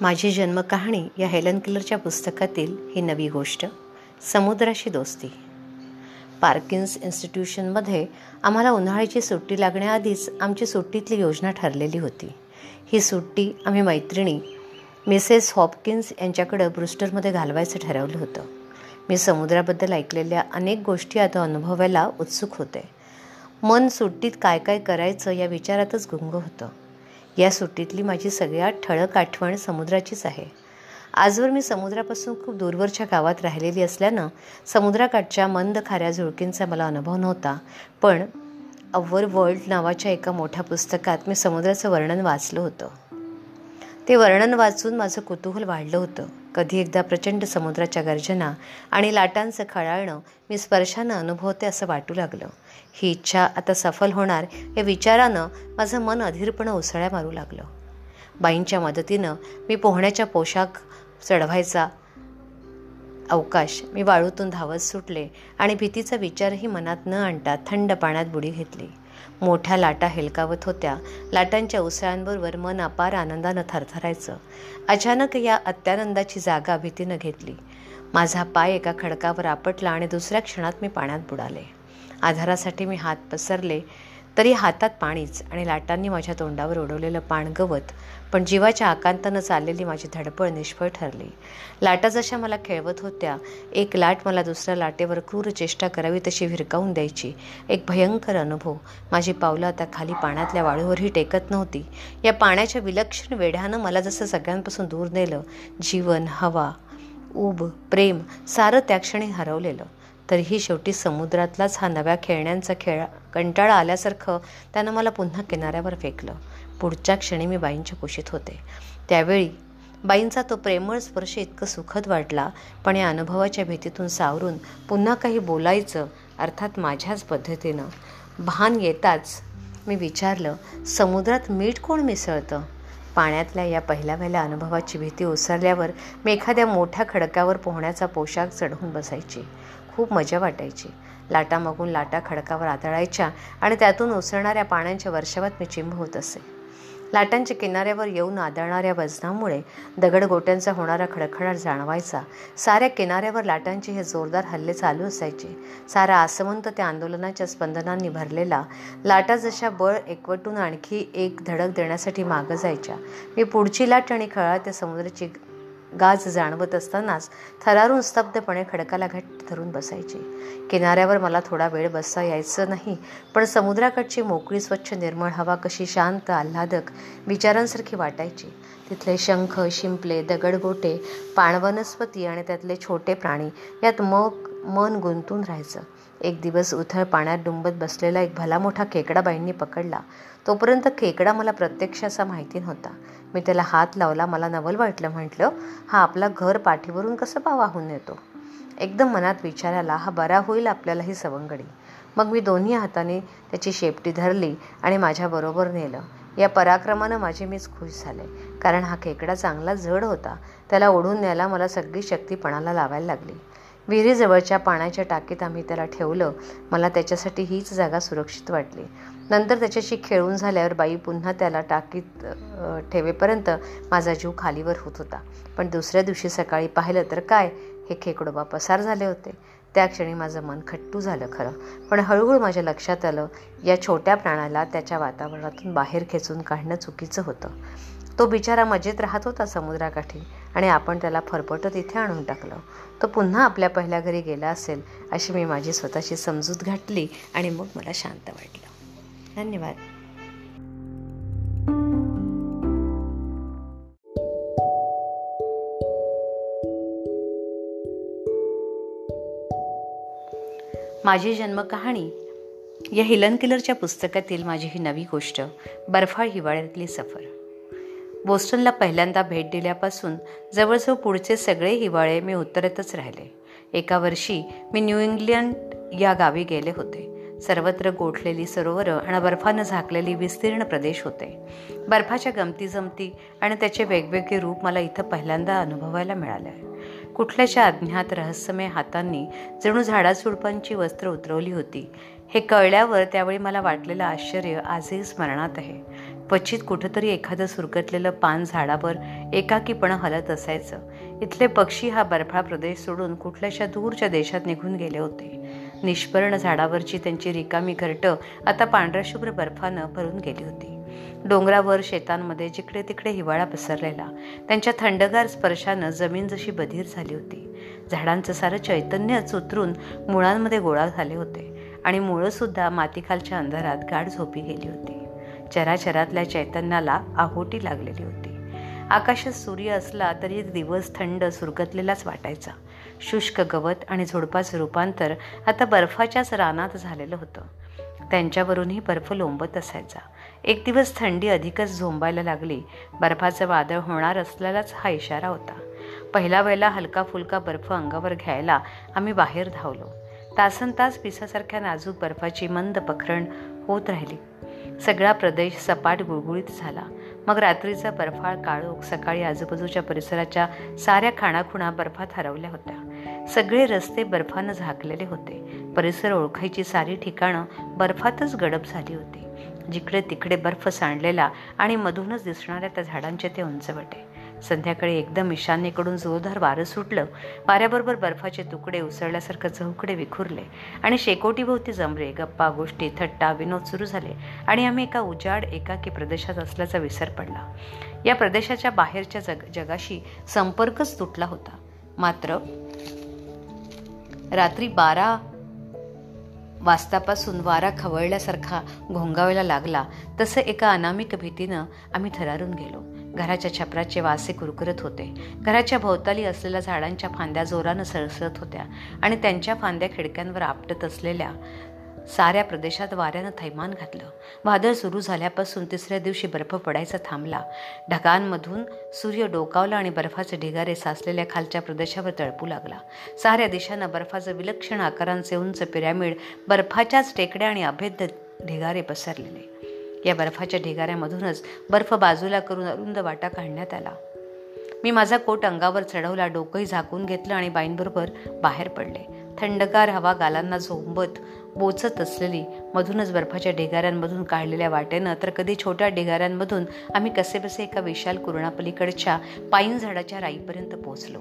माझी जन्मकहाणी या हेलन किलरच्या पुस्तकातील ही नवी गोष्ट समुद्राशी दोस्ती. पार्किन्स इन्स्टिट्यूशनमध्ये आम्हाला उन्हाळ्याची सुट्टी लागण्याआधीच आमची सुट्टीतली योजना ठरलेली होती. ही सुट्टी आम्ही मैत्रिणी मिसेस हॉपकिन्स यांच्याकडं ब्रुस्टरमध्ये घालवायचं ठरवलं होतं. मी समुद्राबद्दल ऐकलेल्या अनेक गोष्टी आता अनुभवायला उत्सुक होते. मन सुट्टीत काय काय करायचं या विचारातच गुंग होतं. या सुट्टीतली माझी सगळ्यात ठळक आठवण समुद्राचीच आहे. आजवर मी समुद्रापासून खूप दूरवरच्या गावात राहिलेली असल्यानं समुद्राकाठच्या मंद खाऱ्या झुळकींचा मला अनुभव नव्हता. पण अव्वर वर्ल्ड नावाच्या एका मोठ्या पुस्तकात मी समुद्राचं वर्णन वाचलं होतं. ते वर्णन वाचून माझं कुतूहल वाढलं होतं. कधी एकदा प्रचंड समुद्राच्या गर्जना आणि लाटांचं खळाळणं मी स्पर्शानं अनुभवते असं वाटू लागलं. ही इच्छा आता सफल होणार या विचारानं माझं मन अधीरपणं उसळ्या मारू लागलं. बाईंच्या मदतीनं मी पोहण्याच्या पोशाख चढवायचा अवकाश मी वाळूतून धावत सुटले आणि भीतीचा विचारही मनात न आणता थंड पाण्यात बुडी घेतली. मोठ्या लाटा हेलकावत होत्या. लाटांच्या उसळ्यांबरोबर मन अपार आनंदानं थरथरायचं. अचानक या अत्यानंदाची जागा भीतीनं घेतली. माझा पाय एका खडकावर आपटला आणि दुसऱ्या क्षणात मी पाण्यात बुडाले. आधारासाठी मी हात पसरले तरी हातात पाणीच आणि लाटांनी माझ्या तोंडावर उडवलेलं पाण गवत पण जीवाच्या आकांतानं चाललेली माझी धडपड निष्फळ ठरली. लाटा जशा मला खेळवत होत्या एक लाट मला दुसऱ्या लाटेवर क्रूर चेष्टा करावी तशी विरकावून द्यायची. एक भयंकर अनुभव. माझी पावलं आता खाली पाण्यातल्या वाळूवरही टेकत नव्हती. या पाण्याच्या विलक्षण वेढ्यानं मला जसं सगळ्यांपासून दूर नेलं जीवन हवा ऊब प्रेम सारं त्या क्षणी हरवलेलं. तरीही शेवटी समुद्रातलाच हा नव्या खेळण्यांचा खेळ कंटाळा आल्यासारखं त्यानं मला पुन्हा किनाऱ्यावर फेकलं. पुढच्या क्षणी मी बाईंच्या कुशीत होते. त्यावेळी बाईंचा तो प्रेमळ स्पर्श इतकं सुखद वाटला पण या अनुभवाच्या भीतीतून सावरून पुन्हा काही बोलायचं अर्थात माझ्याच पद्धतीनं. भान येताच मी विचारलं समुद्रात मीठ कोण मिसळतं? पाण्यातल्या या पहिल्या पहिल्या अनुभवाची भीती ओसरल्यावर मी एखाद्या मोठ्या खडकावर पोहण्याचा पोशाख चढवून बसायची. खूप मजा वाटायची. लाटामागून लाटा खडकावर आदळायच्या आणि त्यातून उसळणाऱ्या पाण्याच्या वर्षावात मी चिंब होत असे. लाटांच्या किनाऱ्यावर येऊन आदळणाऱ्या वजनामुळे दगडगोट्यांचा होणारा खडखडाट जाणवायचा. साऱ्या किनाऱ्यावर लाटांचे हे जोरदार हल्ले चालू असायचे. सारा आसमंत त्या आंदोलनाच्या स्पंदनांनी भरलेला लाटा जशा बळ एकवटून आणखी एक धडक देण्यासाठी मागं जायच्या. मी पुढची लाट आणि खळा त्या समुद्राची गाज जाणवत असतानाच थरारून स्तब्धपणे खडकाला घट्ट धरून बसायची. किनाऱ्यावर मला थोडा वेळ बसता यायचं नाही पण समुद्राकडची मोकळी स्वच्छ निर्मळ हवा कशी शांत आल्हादक विचारांसारखी वाटायची. तिथले शंख शिंपले दगडगोटे पाणवनस्पती आणि त्यातले छोटे प्राणी यात मग मन गुंतून राहायचं. एक दिवस उथळ पाण्यात डुंबत बसलेला एक भला मोठा खेकडा बाईंनी पकडला. तोपर्यंत खेकडा मला प्रत्यक्षाचा माहिती नव्हता. मी त्याला हात लावला मला नवल वाटलं म्हटलं हा आपला घर पाठीवरून कसं पा वाहून येतो? एकदम मनात विचार आला हा बरा होईल आपल्याला ही सवंगडी. मग मी दोन्ही हाताने त्याची शेपटी धरली आणि माझ्याबरोबर नेलं. या पराक्रमानं माझे मीच खुश झाले कारण हा खेकडा चांगला जड होता. त्याला ओढून न्यायला मला सगळी शक्ती पणाला लावायला लागली. विहिरीजवळच्या पाण्याच्या टाकीत आम्ही त्याला ठेवलं. मला त्याच्यासाठी हीच जागा सुरक्षित वाटली. नंतर त्याच्याशी खेळून झाल्यावर बाई पुन्हा त्याला टाकीत ठेवेपर्यंत माझा जीव खालीवर होत होता. पण दुसऱ्या दिवशी सकाळी पाहिलं तर काय हे खेकडोबा पसार झाले होते. त्या क्षणी माझं मन खट्टू झालं खरं. पण हळूहळू माझ्या लक्षात आलं या छोट्या प्राण्याला त्याच्या वातावरणातून बाहेर खेचून काढणं चुकीचं होतं. तो बिचारा मजेत राहत होता समुद्राकाठी आणि आपण त्याला फरफटत इथे आणून टाकलं. तो पुन्हा आपल्या पहिल्या घरी गेला असेल अशी मी माझी स्वतःची समजूत घातली आणि मग मला शांत वाटलं. धन्यवाद. माझी जन्मकहाणी या हिलन किलरच्या पुस्तकातील माझी ही नवी गोष्ट बर्फाळ हिवाळ्यातली सफर. बोस्टनला पहिल्यांदा भेट दिल्यापासून जवळजवळ पुढचे सगळे हिवाळे मी उत्तरेतच राहिले. एका वर्षी मी न्यू इंग्लंड या गावी गेले होते. सर्वत्र गोठलेली सरोवरं आणि बर्फानं झाकलेली विस्तीर्ण प्रदेश होते. बर्फाच्या गमती जमती आणि त्याचे वेगवेगळे रूप मला इथं पहिल्यांदा अनुभवायला मिळाले. कुठल्याच्या अज्ञात रहस्यमय हातांनी जणू झाडाझुडपांची वस्त्र उतरवली होती. हे कळल्यावर त्यावेळी मला वाटलेलं आश्चर्य आजही स्मरणात आहे. क्वचित कुठंतरी एखादं सुरकतलेलं पान झाडावर एकाकीपणं हलत असायचं. इथले पक्षी हा बर्फाळ प्रदेश सोडून कुठल्याशा दूरच्या देशात निघून गेले होते. निष्पर्ण झाडावरची त्यांची रिकामी घरटं आता पांढऱ्या बर्फानं भरून गेली होती. डोंगरावर शेतांमध्ये जिकडे तिकडे हिवाळा पसरलेला त्यांच्या थंडगार स्पर्शानं जमीन जशी बधीर झाली होती. झाडांचं सारं चैतन्यच उतरून मुळांमध्ये गोळा झाले होते आणि मुळंसुद्धा मातीखालच्या अंधारात गाढ झोपी गेली होती. चराचरातल्या चैतन्याला आहोटी लागलेली होती. आकाशात सूर्य असला तरी दिवस थंड सुरकतलेलाच वाटायचा. शुष्क गवत आणि झुडपाचं रूपांतर आता बर्फाच्याच रानात झालेलं होतं. त्यांच्यावरूनही बर्फ लोंबत असायचा. एक दिवस थंडी अधिकच झोंबायला लागली. बर्फाचं वादळ होणार असल्यालाच हा इशारा होता. पहिला वेळेला हलका फुलका बर्फ अंगावर घ्यायला आम्ही बाहेर धावलो. तासन तास पिसासारख्या नाजूक बर्फाची मंद पखरण होत राहिली. सगळा प्रदेश सपाट गुळगुळीत झाला. मग रात्रीचा बर्फाळ काळोख सकाळी आजूबाजूच्या परिसराच्या साऱ्या खाणाखुणा बर्फात हरवल्या होत्या. सगळे रस्ते बर्फानं झाकलेले होते. परिसर ओळखायची सारी ठिकाणं बर्फातच गडप झाली होती. जिकडे तिकडे बर्फ सांडलेला आणि मधूनच दिसणाऱ्या त्या झाडांचे ते उंचवटे. संध्याकाळी एकदम ईशान्येकडून जोरदार वारं सुटलं. वाऱ्याबरोबर बर्फाचे तुकडे उसळल्यासारखं चौकडे विखुरले. आणि शेकोटीभोवती जमरे गप्पा गोष्टी थट्टा विनोद सुरू झाले. आणि आम्ही एका उजाड एकाकी प्रदेशात असल्याचा विसर पडला. या प्रदेशाच्या बाहेरच्या जग जगाशी संपर्कच तुटला होता. मात्र रात्री बारा वाजतापासून वारा खवळल्यासारखा घोंगावायला लागला. तसं एका अनामिक भीतीनं आम्ही थरारून गेलो. घराच्या छपराचे वासे कुरकुरत होते. घराच्या भोवताली असलेल्या झाडांच्या फांद्या जोरानं सळसळत होत्या आणि त्यांच्या फांद्या खिडक्यांवर आपटत असलेल्या साऱ्या प्रदेशात वाऱ्यानं थैमान घातलं. वादळ सुरू झाल्यापासून तिसऱ्या दिवशी बर्फ पडायचा थांबला. ढगांमधून सूर्य डोकावला आणि बर्फाचे ढिगारे साचलेल्या खालच्या प्रदेशावर तळपू लागला. साऱ्या दिशांना बर्फाचं विलक्षण आकारांचे उंच पिरॅमिड बर्फाच्याच टेकड्या आणि अभेद्य ढिगारे पसरलेले. या बर्फाच्या ढिगाऱ्यामधूनच बर्फ बाजूला करून अरुंद वाटा काढण्यात आला. मी माझा कोट अंगावर चढवला डोकंही झाकून घेतलं आणि बाईंबरोबर बाहेर पडले. थंडगार हवा गालांना झोंबत बोचत असलेली मधूनच बर्फाच्या ढिगाऱ्यांमधून काढलेल्या वाटेनं तर कधी छोट्या ढिगाऱ्यांमधून आम्ही कसेबसे एका विशाल कुरणापलीकडच्या पाईन झाडाच्या राईपर्यंत पोहोचलो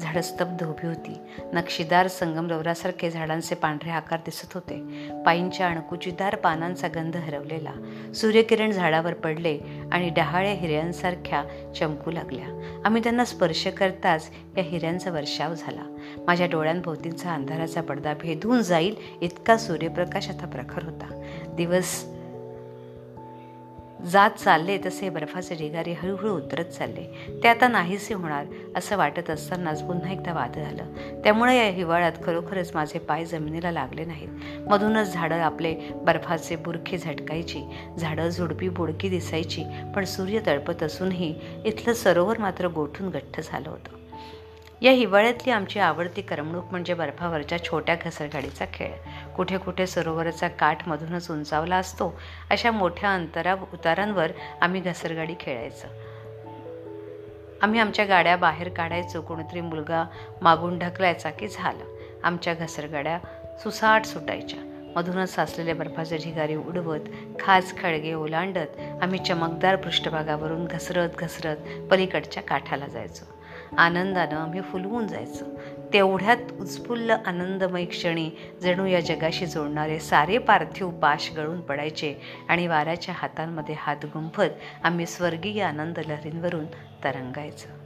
झाडं स्तब्ध उभी होती. नक्षीदार संगमरवरासारखे झाडांचे पांढरे आकार दिसत होते. पाईंच्या अणकुचीदार पानांचा गंध हरवलेला. सूर्यकिरण झाडावर पडले आणि डहाळ्या हिऱ्यांसारख्या चमकू लागल्या. आम्ही त्यांना स्पर्श करताच या हिऱ्यांचा वर्षाव झाला. माझ्या डोळ्यांभोवतींचा अंधाराचा पडदा भेदून जाईल इतका सूर्यप्रकाश आता प्रखर होता. दिवस जात चालले तसे बर्फाचे ढिगारे हळूहळू उतरत चालले. ते आता नाहीसे होणार असं वाटत असतानाच पुन्हा एकदा वादळ आलं त्यामुळे या हिवाळ्यात खरोखरच माझे पाय जमिनीला लागले नाहीत. मधूनच झाडं आपले बर्फाचे बुरखे झटकायची झाडं झुडपी बुडकी दिसायची पण सूर्य तळपत असूनही इथलं सरोवर मात्र गोठून गठ्ठ झालं होतं. या हिवाळ्यातली आमची आवडती करमणूक म्हणजे बर्फावरच्या छोट्या घसरगाडीचा खेळ. कुठे कुठे सरोवराचा काठ मधूनच उंचावला असतो अशा मोठ्या अंतरा उतारांवर आम्ही घसरगाडी खेळायचं. आम्ही आमच्या गाड्या बाहेर काढायचो कोणीतरी मुलगा मागून ढकलायचा की झालं. आमच्या घसरगाड्या सुसाट सुटायच्या. मधूनच साचलेले बर्फाचे ढिगारी उडवत खास खळगे ओलांडत आम्ही चमकदार पृष्ठभागावरून घसरत घसरत पलीकडच्या काठाला जायचो. आनंदानं आम्ही फुलवून जायचं. तेवढ्यात उत्स्फुल्ल आनंदमय क्षणी जणू या जगाशी जोडणारे सारे पार्थिव पाश गळून पडायचे आणि वाऱ्याच्या हातांमध्ये हात गुंफत आम्ही स्वर्गीय आनंद लहरींवरून तरंगायचं.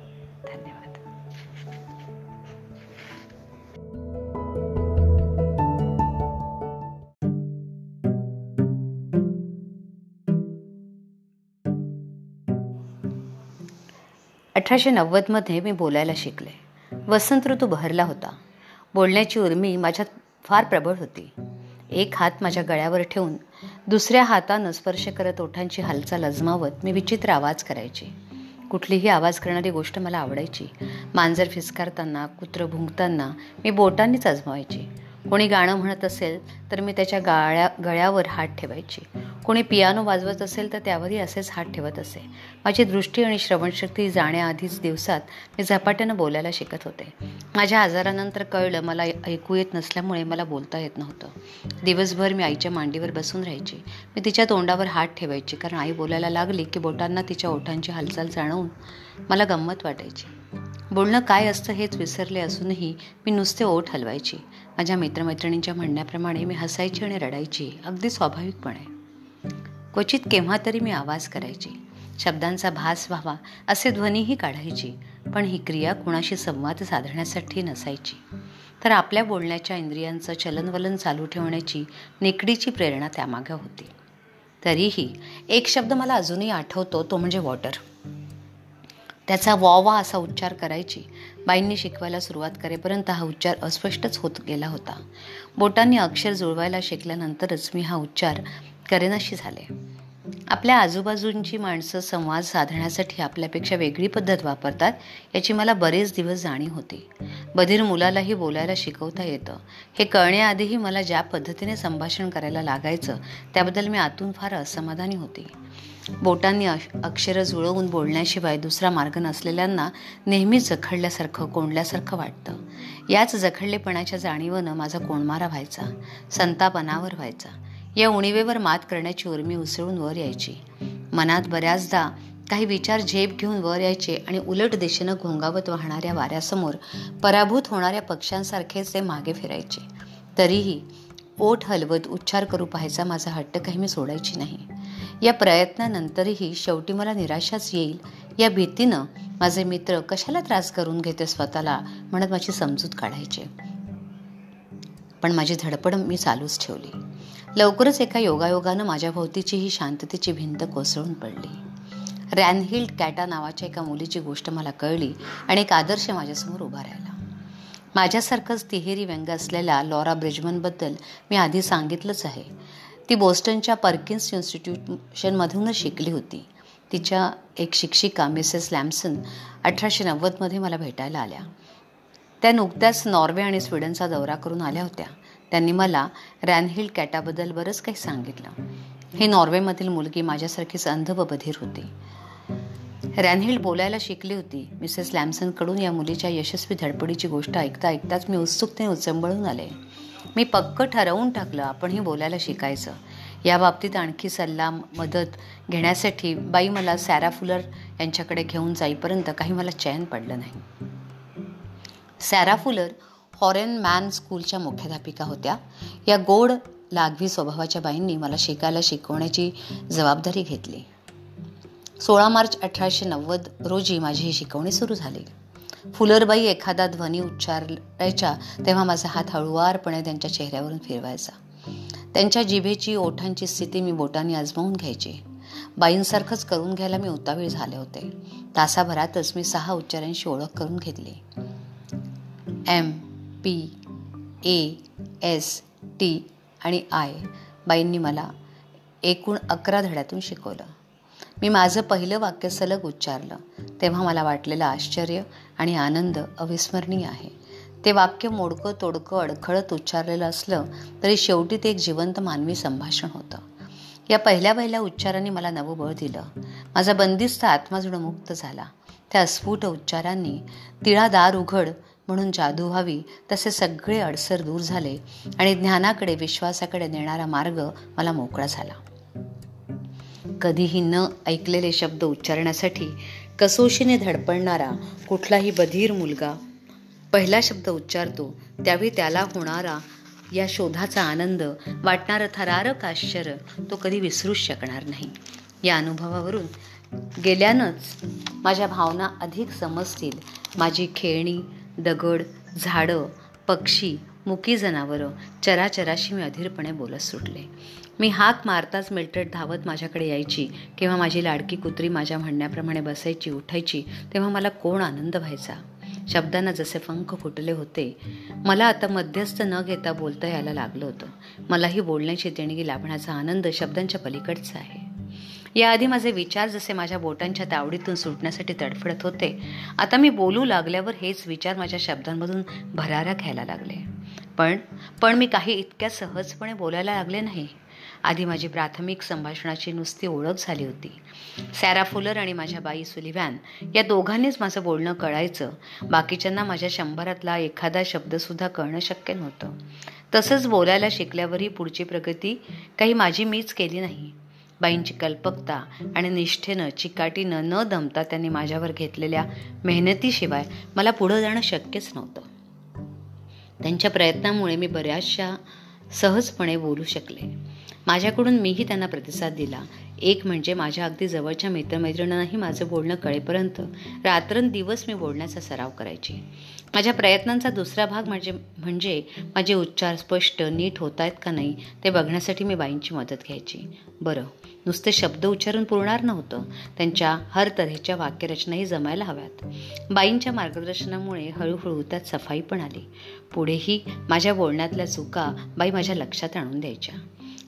अठराशे नव्वदमध्ये मी बोलायला शिकले. वसंत ऋतू बहरला होता. बोलण्याची उर्मी माझ्यात फार प्रबळ होती. एक हात माझ्या गळ्यावर ठेवून दुसऱ्या हातानं स्पर्श करत ओठांची हालचाल अजमावत मी विचित्र आवाज करायची. कुठलीही आवाज करणारी गोष्ट मला आवडायची. मांजर फिसकारताना कुत्रं भुंकताना मी बोटांनीच अजमावायची. कोणी गाणं म्हणत असेल तर मी त्याच्या गाळ्या गळ्यावर हात ठेवायची. कोणी पियानो वाजवत असेल तर त्यावरही असेच हात ठेवत असे. माझी दृष्टी आणि श्रवणशक्ती जाण्याआधीच दिवसात मी झपाट्यानं बोलायला शिकत होते. माझ्या आजारानंतर कळलं मला ऐकू येत नसल्यामुळे मला बोलता येत नव्हतं. दिवसभर मी आईच्या मांडीवर बसून राहायची. मी तिच्या तोंडावर हात ठेवायची कारण आई बोलायला लागली की बोटांना तिच्या ओठांची हालचाल जाणवून मला गंमत वाटायची. बोलणं काय असतं हेच विसरले असूनही मी नुसते ओठ हलवायची. माझ्या मित्रमैत्रिणींच्या म्हणण्याप्रमाणे मी हसायची आणि रडायची अगदी स्वाभाविकपणे. क्वचित केव्हा तरी मी आवाज करायची. शब्दांचा भास व्हावा असे ध्वनीही काढायची पण ही क्रिया कुणाशी संवाद साधण्यासाठी नसायची. तर आपल्या बोलण्याच्या इंद्रियांचं चलनवलन चालू ठेवण्याची निकडीची प्रेरणा त्यामागे होती. तरीही एक शब्द मला अजूनही आठवतो तो म्हणजे वॉटर. त्याचा वॉवा असा उच्चार करायची. बाईंनी शिकवायला सुरुवात करेपर्यंत हा उच्चार अस्पष्टच होत गेला होता. बोटांनी अक्षर जुळवायला शिकल्यानंतरच मी हा उच्चार करेनाशी झाले. आपल्या आजूबाजूंची माणसं संवाद साधण्यासाठी आपल्यापेक्षा वेगळी पद्धत वापरतात याची मला बरेच दिवस जाणीव होती. बधीर मुलालाही बोलायला शिकवता येतं. हे कळण्याआधीही मला ज्या पद्धतीने संभाषण करायला लागायचं त्याबद्दल मी आतून फार असमाधानी होती. बोटांनी अक्षरं जुळवून बोलण्याशिवाय दुसरा मार्ग नसलेल्यांना नेहमीच जखडल्यासारखं कोंडल्यासारखं वाटतं. याच जखडलेपणाच्या जाणीवनं माझा कोणमारा व्हायचा संताप अनावर व्हायचा. या उणीवेवर मात करण्याची उर्मी उसळून वर यायची. मनात बऱ्याचदा काही विचार झेप घेऊन वर यायचे आणि उलट दिशेनं घोंगावत वाहणाऱ्या वाऱ्यासमोर पराभूत होणाऱ्या पक्ष्यांसारखेच ते मागे फिरायचे. तरीही ओठ हलवत उच्चार करू पाहायचा माझा हट्ट काही मी सोडायची नाही. या प्रयत्नानंतरही शेवटी मला निराशाच येईल. या भीतीनं माझे मित्र कशाला त्रास करून घेते स्वतःला? म्हणत माझी समजूत काढायचे. पण माझी धडपड मी चालूच ठेवली. लवकरच एका योगायोगानं माझ्या भोवतीची ही शांततेची भिंत कोसळून पडली. रॅनहिल्ड कॅटा नावाच्या एका मुलीची गोष्ट मला कळली आणि एक आदर्श माझ्यासमोर उभा राहिला. माझ्यासारखंच तिहेरी व्यंग असलेल्या लॉरा ब्रिजमनबद्दल मी आधी सांगितलंच आहे. ती बोस्टनच्या पर्किन्स इन्स्टिट्यूशनमधूनच शिकली होती. तिच्या एक शिक्षिका मिसेस लॅम्सन अठराशे नव्वदमध्ये मला भेटायला आल्या. त्या नुकत्याच नॉर्वे आणि स्वीडनचा दौरा करून आल्या होत्या. त्यांनी मला रॅनहिल कॅटाबद्दल बरंच काही सांगितलं. ही नॉर्वेमधील मुलगी माझ्यासारखीच अंध व बधीर होती. रॅनहिल बोलायला शिकली होती. मिसेस लॅम्सनकडून या मुलीच्या यशस्वी धडपडीची गोष्ट ऐकता ऐकताच मी उत्सुकतेने उचंबळून आले. मी पक्क ठरवून टाकलं आपण हे बोलायला शिकायचं. या बाबतीत आणखी सल्ला मदत घेण्यासाठी बाई मला सॅरा फुलर यांच्याकडे घेऊन जाईपर्यंत काही मला चैन पडलं नाही. सॅरा फुलर फॉरेन मॅन स्कूलच्या मुख्याध्यापिका होत्या. या गोड लागवी स्वभावाच्या बाईंनी मला शिकायला शिकवण्याची जबाबदारी घेतली. सोळा मार्च अठराशे नव्वद रोजी माझी ही शिकवणी सुरू झाली. फुलरबाई एखादा ध्वनी उच्चारायच्या तेव्हा माझा हात हळुवारपणे त्यांच्या चेहऱ्यावरून फिरवायचा. त्यांच्या जिभेची ओठांची स्थिती मी बोटांनी आजमावून घ्यायची. बाईंसारखंच करून घ्यायला मी उतावीळ झाले होते. तासाभरातच मी सहा उच्चारांशी ओळख करून घेतली. M P A S T आणि आय बाईंनी मला एकूण अकरा धड्यातून शिकवलं. मी माझं पहिलं वाक्य सलग उच्चारलं. तेव्हा मला वाटलेलं आश्चर्य आणि आनंद अविस्मरणीय आहे. ते वाक्य मोडकं तोडकं अडखळत उच्चारलेलं असलं तरी शेवटी ते एक जिवंत मानवी संभाषण होतं. या पहिल्या पहिल्या उच्चारांनी मला नवं बळ दिलं. माझा बंदिस्त आत्मा जुनं मुक्त झाला. त्या स्फुट उच्चारांनी तिळा दार उघड म्हणून जादू व्हावी तसे सगळे अडसर दूर झाले आणि ज्ञानाकडे विश्वासाकडे नेणारा मार्ग मला मोकळा झाला. कधीही न ऐकलेले शब्द उच्चारण्यासाठी कसोशीने धडपडणारा कुठलाही बधीर मुलगा पहिला शब्द उच्चारतो त्यावेळी त्याला होणारा या शोधाचा आनंद वाटणारं थरारक आश्चर्य तो कधी विसरूच शकणार नाही. या अनुभवावरून गेल्यानंच माझ्या भावना अधिक समजतील. माझी खेळणी दगड झाडं पक्षी मुकी जनावरं चराचराशी मी अधीरपणे बोलत सुटले. मी हाक मारताच मिल्ट्रेड धावत माझ्याकडे यायची. किंवा माझी लाडकी कुत्री माझ्या म्हणण्याप्रमाणे बसायची उठायची तेव्हा मला कोण आनंद व्हायचा? शब्दांना जसे पंख फुटले होते मला आता मध्यस्थ न घेता बोलता यायला लागलं होतं. मलाही बोलण्याची देणगी लाभण्याचा आनंद शब्दांच्या पलीकडचा आहे. याआधी माझे विचार जसे माझ्या बोटांच्या तावडीतून सुटण्यासाठी तडफडत होते आता मी बोलू लागल्यावर हेच विचार माझ्या शब्दांमधून भरारा घ्यायला लागले. पण पण मी काही इतक्या सहजपणे बोलायला लागले नाही. आधी माझी प्राथमिक संभाषणाची नुसती ओळख झाली होती. सॅरा फुलर आणि माझ्या बाई सुलिव्हॅन या दोघांनीच माझं बोलणं कळायचं. बाकीच्यांना माझ्या शंभरातला एखादा शब्दसुद्धा कळणं शक्य नव्हतं. तसंच बोलायला शिकल्यावरही पुढची प्रगती काही माझी मीच केली नाही. बाईंची कल्पकता आणि निष्ठेनं चिकाटीनं न दमता त्यांनी माझ्यावर घेतलेल्या मेहनतीशिवाय मला पुढं जाणं शक्यच नव्हतं. त्यांच्या प्रयत्नामुळे मी बऱ्याचशा सहजपणे बोलू शकले. माझ्याकडून मीही त्यांना प्रतिसाद दिला. एक म्हणजे माझ्या अगदी जवळच्या मित्रमैत्रिणींनाही माझं बोलणं कळेपर्यंत रात्रंदिवस मी बोलण्याचा सराव करायची. माझ्या प्रयत्नांचा दुसरा भाग म्हणजे म्हणजे माझे उच्चार स्पष्ट नीट होत आहेत का नाही ते बघण्यासाठी मी बाईंची मदत घ्यायची. बरं नुसते शब्द उच्चारून पुरणार नव्हतं. त्यांच्या हर तऱ्हेच्या वाक्यरचनाही जमायला हव्यात. बाईंच्या मार्गदर्शनामुळे हळूहळू त्यात सफाई पण आली. पुढेही माझ्या बोलण्यातल्या चुका बाई माझ्या लक्षात आणून द्यायच्या.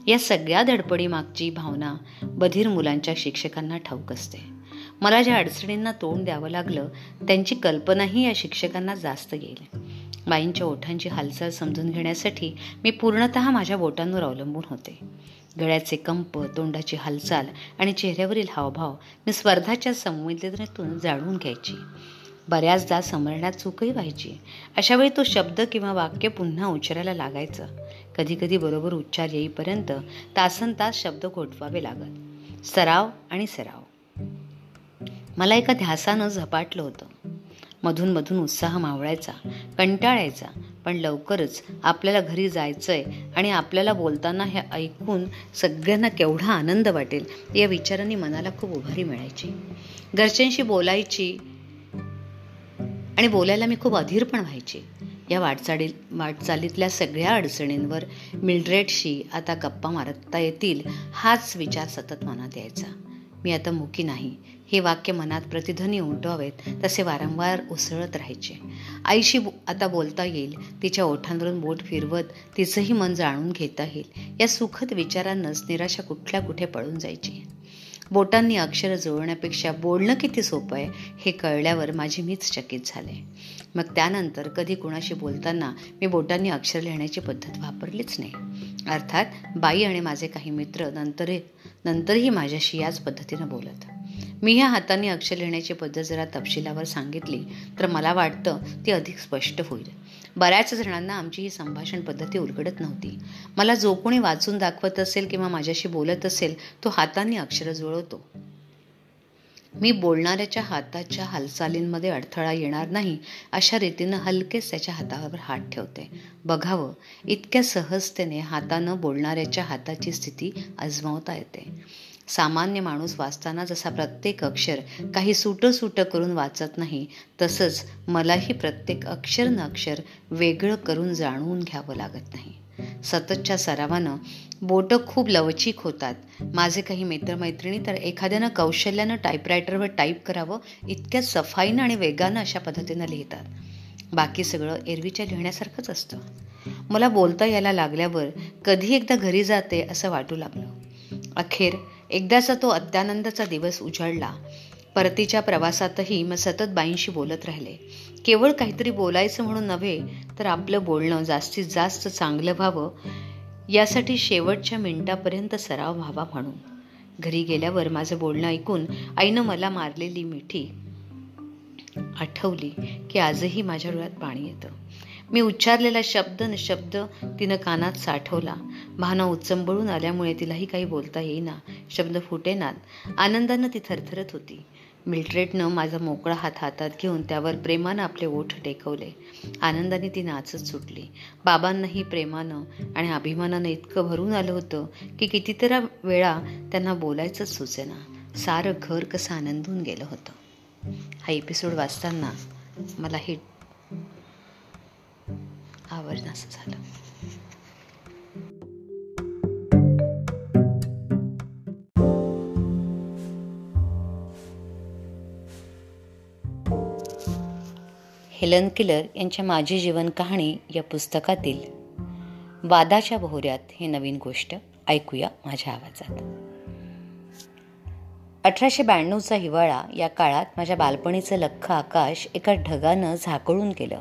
या सगळ्या धडपडीमागची भावना बधीर मुलांच्या शिक्षकांना ठाऊक असते. मला ज्या अडचणींना तोंड द्यावं लागलं त्यांची कल्पनाही या शिक्षकांना जास्त येईल बाईंच्या ओठांची हालचाल समजून घेण्यासाठी मी पूर्णतः माझ्या बोटांवर अवलंबून होते. गळ्याचे कंप तोंडाची हालचाल आणि चेहऱ्यावरील हावभाव मी स्पर्धाच्या संवेदनेतून जाणून घ्यायची. बऱ्याचदा समरण्यात चूकही व्हायची. अशावेळी तो शब्द किंवा वाक्य पुन्हा उच्चारायला लागायचं. कधीकधी बरोबर उच्चार येईपर्यंत तासन तास शब्द घोटवावे लागत. सराव आणि सराव. मला एका ध्यासानं झपाटलं होतं. मधून मधून उत्साह मावळायचा कंटाळायचा पण लवकरच आपल्याला घरी जायचंय आणि आपल्याला बोलताना हे ऐकून सगळ्यांना केवढा आनंद वाटेल या विचारांनी मनाला खूप उभारी मिळायची. घरच्यांशी बोलायची आणि बोलायला मी खूप अधीर पण व्हायची. या वाटचाली वाटचालीतल्या सगळ्या अडचणींवर मिल्ड्रेटशी आता गप्पा मारता येतील हाच विचार सतत मनात यायचा. मी आता मुकी नाही हे वाक्य मनात प्रतिध्वनी उमटवावेत तसे वारंवार उसळत राहायचे. आईशी आता बोलता येईल तिच्या ओठांवरून बोट फिरवत तिचंही मन जाणून घेता येईल. या सुखद विचारांनाच निराशा कुठल्या कुठे पळून जायची? बोटांनी अक्षरं जुळण्यापेक्षा बोलणं किती सोपं आहे हे कळल्यावर माझी मीच चकित झाले. मग त्यानंतर कधी कुणाशी बोलताना मी बोटांनी अक्षर लिहिण्याची पद्धत वापरलीच नाही. अर्थात बाई आणि माझे काही मित्र नंतर नंतरही माझ्याशी याच पद्धतीनं बोलत. मी ह्या हाताने अक्षर लिहिण्याची पद्धत जरा तपशिलावर सांगितली तर मला वाटतं ती अधिक स्पष्ट होईल. बऱ्याच जणांना आमची ही संभाषण पद्धती उलगडत नव्हती. मला जो कोणी वाचून दाखवत असेल किंवा माझ्याशी बोलत असेल तो हाताने अक्षरं जुळवतो. मी बोलणाऱ्याच्या हाताच्या हालचालींमध्ये अडथळा येणार नाही अशा रीतीनं हलकेच त्याच्या हातावर हात ठेवते. बघावं इतक्या सहजतेने हातानं बोलणाऱ्याच्या हाताची स्थिती आजमावता येते. सामान्य माणूस वाचताना जसा प्रत्येक अक्षर काही सुटं सुटं करून वाचत नाही तसंच मलाही प्रत्येक अक्षर न अक्षर वेगळं करून जाणून घ्यावं लागत नाही. सततच्या सरावानं बोटं खूप लवचिक होतात. माझे काही मित्रमैत्रिणी तर एखाद्यानं कौशल्यानं टाईपरायटरवर टाईप करावं इतक्या सफाईनं आणि वेगानं अशा पद्धतीनं लिहितात. बाकी सगळं एरवीच्या लिहिण्यासारखंच असतं. मला बोलता यायला लागल्यावर कधी एकदा घरी जाते असं वाटू लागलं. अखेर एकदाचा तो अत्यानंदाचा दिवस उजाडला. परतीच्या प्रवासातही मग सतत बाईंशी बोलत राहिले. केवळ काहीतरी बोलायचं म्हणून नव्हे तर आपलं बोलणं जास्तीत जास्त चांगलं व्हावं यासाठी शेवटच्या मिनिटापर्यंत सराव व्हावा म्हणून. घरी गेल्यावर माझं बोलणं ऐकून आईनं मला मारलेली मिठी आठवली की आजही माझ्या डोळ्यात पाणी येतं. मी उच्चारलेला शब्द न शब्द तिनं कानात साठवला. भाना उच्चंबळून आल्यामुळे तिलाही काही बोलता येईना. शब्द फुटेनात आनंदानं ती थरथरत होती. मिल्ट्रेटनं माझा मोकळा हात हातात घेऊन त्यावर प्रेमानं आपले ओठ टेकवले. आनंदाने ती नाचत सुटली. बाबांनाही प्रेमानं आणि अभिमानानं इतकं भरून आलं होतं की कितीतरा वेळा त्यांना बोलायचंच सुचेना. सारं घर कसं आनंदून गेलं होतं. हा एपिसोड वाचताना मला हे आवडणं असं झालं. हेलन किलर यांच्या माझी जीवन कहाणी या पुस्तकातील वादाच्या भोवऱ्यात हे नवीन गोष्ट ऐकूया माझ्या आवाजात. अठराशे ब्याण्णवचा हिवाळा या काळात माझ्या बालपणीचं लख्ख आकाश एका ढगानं झाकळून गेलं.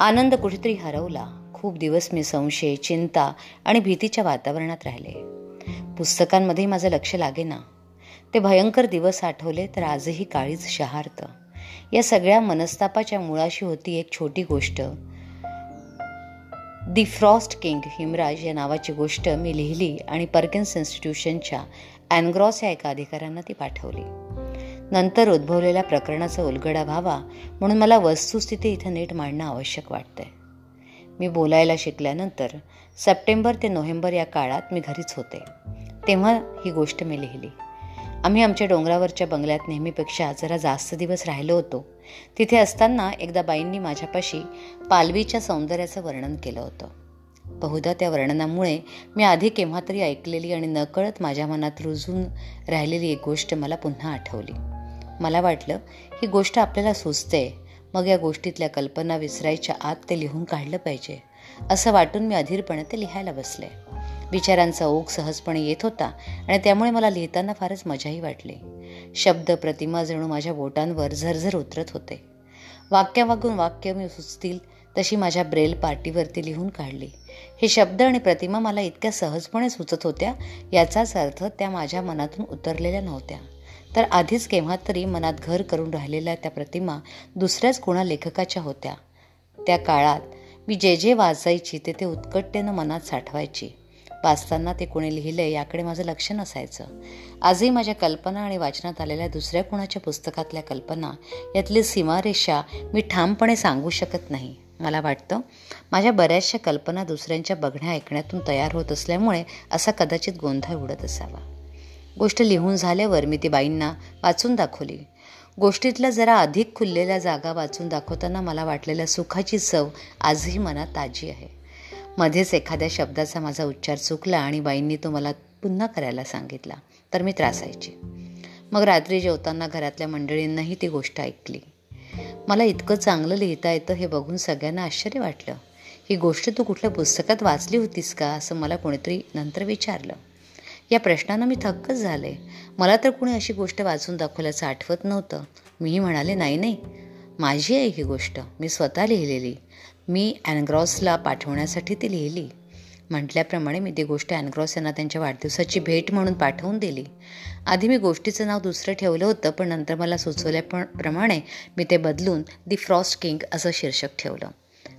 आनंद कुठेतरी हरवला. खूप दिवस मी संशय चिंता आणि भीतीच्या वातावरणात राहिले. पुस्तकांमध्ये माझं लक्ष लागेना. ते भयंकर दिवस आठवले तर आजही काळीच शहारतं. या सगळ्या मनस्तापाच्या मुळाशी होती एक छोटी गोष्ट. दी फ्रॉस्ट किंग हिमराज या नावाची गोष्ट मी लिहिली आणि पर्किन्स इन्स्टिट्यूशनच्या अँग्रॉस या एका अधिकाऱ्यांना ती पाठवली. नंतर उद्भवलेल्या प्रकरणाचा उलगडा व्हावा म्हणून मला वस्तुस्थिती इथं नीट मांडणं आवश्यक वाटतंय. मी बोलायला शिकल्यानंतर सप्टेंबर ते नोव्हेंबर या काळात मी घरीच होते. तेव्हा ही गोष्ट मी लिहिली. आम्ही आमच्या डोंगरावरच्या बंगल्यात नेहमीपेक्षा जरा जास्त दिवस राहिलो होतो. तिथे असताना एकदा बाईंनी माझ्यापाशी पालवीच्या सौंदर्याचं वर्णन केलं होतं. बहुधा त्या वर्णनामुळे मी आधी केव्हा तरी ऐकलेली आणि नकळत माझ्या मनात रुजून राहिलेली एक गोष्ट मला पुन्हा आठवली. मला वाटलं ही गोष्ट आपल्याला सुचते. मग या गोष्टीतल्या कल्पना विसरायच्या आत ते लिहून काढलं पाहिजे. असं वाटून मी अधीरपणे ते लिहायला बसले. विचारांचा ओघ सहजपणे येत होता आणि त्यामुळे मला लिहिताना फारच मजाही वाटली. शब्द प्रतिमा जणू माझ्या बोटांवर झरझर उतरत होते. वाक्यावागून वाक्य मी सुचतील तशी माझ्या ब्रेल पार्टीवरती लिहून काढली. हे शब्द आणि प्रतिमा मला इतक्या सहजपणे सुचत होत्या याचाच अर्थ त्या माझ्या मनातून उतरलेल्या नव्हत्या. तर आधीच केव्हा तरी मनात घर करून राहिलेल्या त्या प्रतिमा दुसऱ्याच कोणा लेखकाच्या होत्या. त्या काळात मी जे जे वाचायची ते ते उत्कट्यानं मनात साठवायची. वाचताना ते कोणी लिहिले याकडे माझं लक्ष नसायचं. आजही माझ्या कल्पना आणि वाचनात आलेल्या दुसऱ्या कोणाच्या पुस्तकातल्या कल्पना यातली सीमारेषा मी ठामपणे सांगू शकत नाही. मला वाटतं माझ्या बऱ्याचशा कल्पना दुसऱ्यांच्या बघण्या ऐकण्यातून तयार होत असल्यामुळे असा कदाचित गोंधळ उडत असावा. गोष्ट लिहून झाल्यावर मी ती बाईंना वाचून दाखवली. गोष्टीतल्या जरा अधिक खुललेल्या जागा वाचून दाखवताना मला वाटलेल्या सुखाची चव आजही मनात ताजी आहे. मध्येच एखाद्या शब्दाचा माझा उच्चार चुकला आणि बाईंनी तो मला पुन्हा करायला सांगितला तर मी त्रासायची. मग रात्री जेवताना घरातल्या मंडळींनाही ती गोष्ट ऐकली. मला इतकं चांगलं लिहिता येतं हे बघून सगळ्यांना आश्चर्य वाटलं. ही गोष्ट तू कुठल्या पुस्तकात वाचली होतीस का? असं मला कोणीतरी नंतर विचारलं. या प्रश्नानं मी थक्कच झाले. मला तर कुणी अशी गोष्ट वाचून दाखवल्याचं आठवत नव्हतं. मीही म्हणाले नाही नाही. माझी आहे ही गोष्ट. मी स्वतः लिहिलेली. मी अँग्रॉसला पाठवण्यासाठी ती लिहिली. म्हटल्याप्रमाणे मी ती गोष्ट अँग्रॉस यांना त्यांच्या वाढदिवसाची भेट म्हणून पाठवून दिली. आधी मी गोष्टीचं नाव दुसरं ठेवलं होतं पण नंतर मला सुचवल्याप्रमाणे मी ते बदलून दी फ्रॉस्ट किंग असं शीर्षक ठेवलं.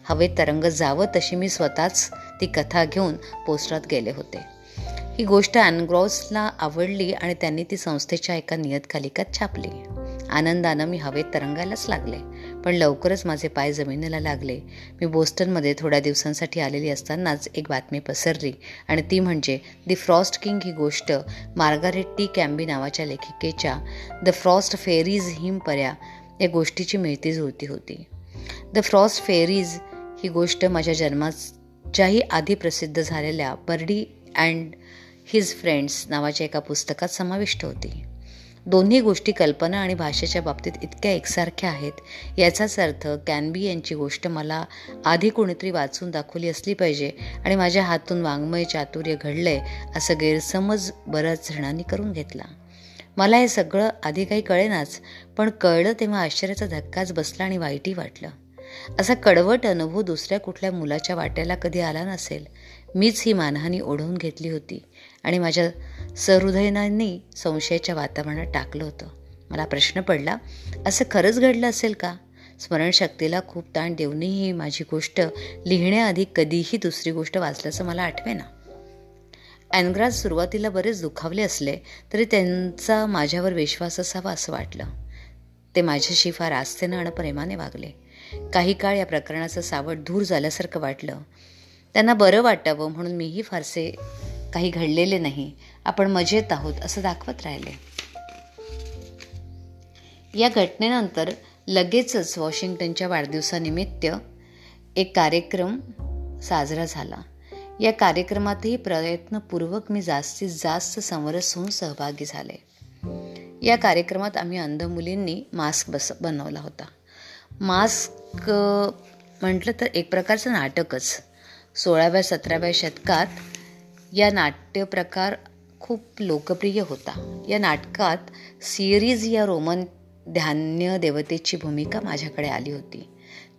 हवेत तरंग जावं तशी मी स्वतःच ती कथा घेऊन पोस्टात गेले होते. ही गोष्ट अनग्रॉसला आवडली आणि त्यांनी ती संस्थेच्या एका नियतकालिकात छापली. आनंदानं मी हवेत तरंगायलाच लागले पण लवकरच माझे पाय जमिनीला लागले. मी बोस्टनमध्ये थोड्या दिवसांसाठी आलेली असतानाच एक बातमी पसरली आणि ती म्हणजे दी फ्रॉस्ट किंग ही गोष्ट मार्गारेट टी कॅम्बी नावाच्या लेखिकेच्या द फ्रॉस्ट फेरीज हिम पर्या या गोष्टीची मिळती जुळती होती. द फ्रॉस्ट फेरीज ही गोष्ट माझ्या जन्माच्याही आधी प्रसिद्ध झालेल्या बर्डी अँड हिज फ्रेंड्स नावाच्या एका पुस्तकात समाविष्ट होती. दोन्ही गोष्टी कल्पना आणि भाषेच्या बाबतीत इतक्या एकसारख्या आहेत याचाच अर्थ कॅनबी यांची गोष्ट मला आधी कोणीतरी वाचून दाखवली असली पाहिजे आणि माझ्या हातून वाङ्मय चातुर्य घडलंय असं गैरसमज बऱ्याच जणांनी करून घेतला. मला हे सगळं आधी काही कळेनाच पण कळलं तेव्हा आश्चर्याचा धक्काच बसला आणि वाईटही वाटलं. असा कडवट अनुभव दुसऱ्या कुठल्या मुलाच्या वाट्याला कधी आला नसेल मीच ही मानहानी ओढवून घेतली होती आणि माझ्या सहृदयनांनी संशयाच्या वातावरणात टाकलं होतं. मला प्रश्न पडला असं खरंच घडलं असेल का? स्मरणशक्तीला खूप ताण देऊनही माझी गोष्ट लिहिण्याआधी कधीही दुसरी गोष्ट वाचल्याचं मला आठवेना. अँग्राज सुरुवातीला बरेच दुखावले असले तरी त्यांचा माझ्यावर विश्वास असावा असं वाटलं. ते माझ्याशी फार आस्थेनं आणि प्रेमाने वागले. काही काळ या प्रकरणाचं सावट धूर झाल्यासारखं वाटलं. त्यांना बरं वाटावं म्हणून मीही फारसे काही घडलेले नाही. आपण मजेत आहोत असं दाखवत राहिले. या घटनेनंतर लगेचच वॉशिंग्टनच्या वाढदिवसानिमित्त एक कार्यक्रम साजरा झाला. या कार्यक्रमातही प्रयत्नपूर्वक मी जास्तीत जास्त समरस होऊन सहभागी झाले. या कार्यक्रमात आम्ही अंध मुलींनी मास्क बस बनवला होता. मास्क म्हटलं तर एक प्रकारचं नाटकच. सोळाव्या सतराव्या शतकात या नाट्यप्रकार खूप लोकप्रिय होता. या नाटकात सिरीज या रोमन धान्य देवतेची भूमिका माझ्याकडे आली होती.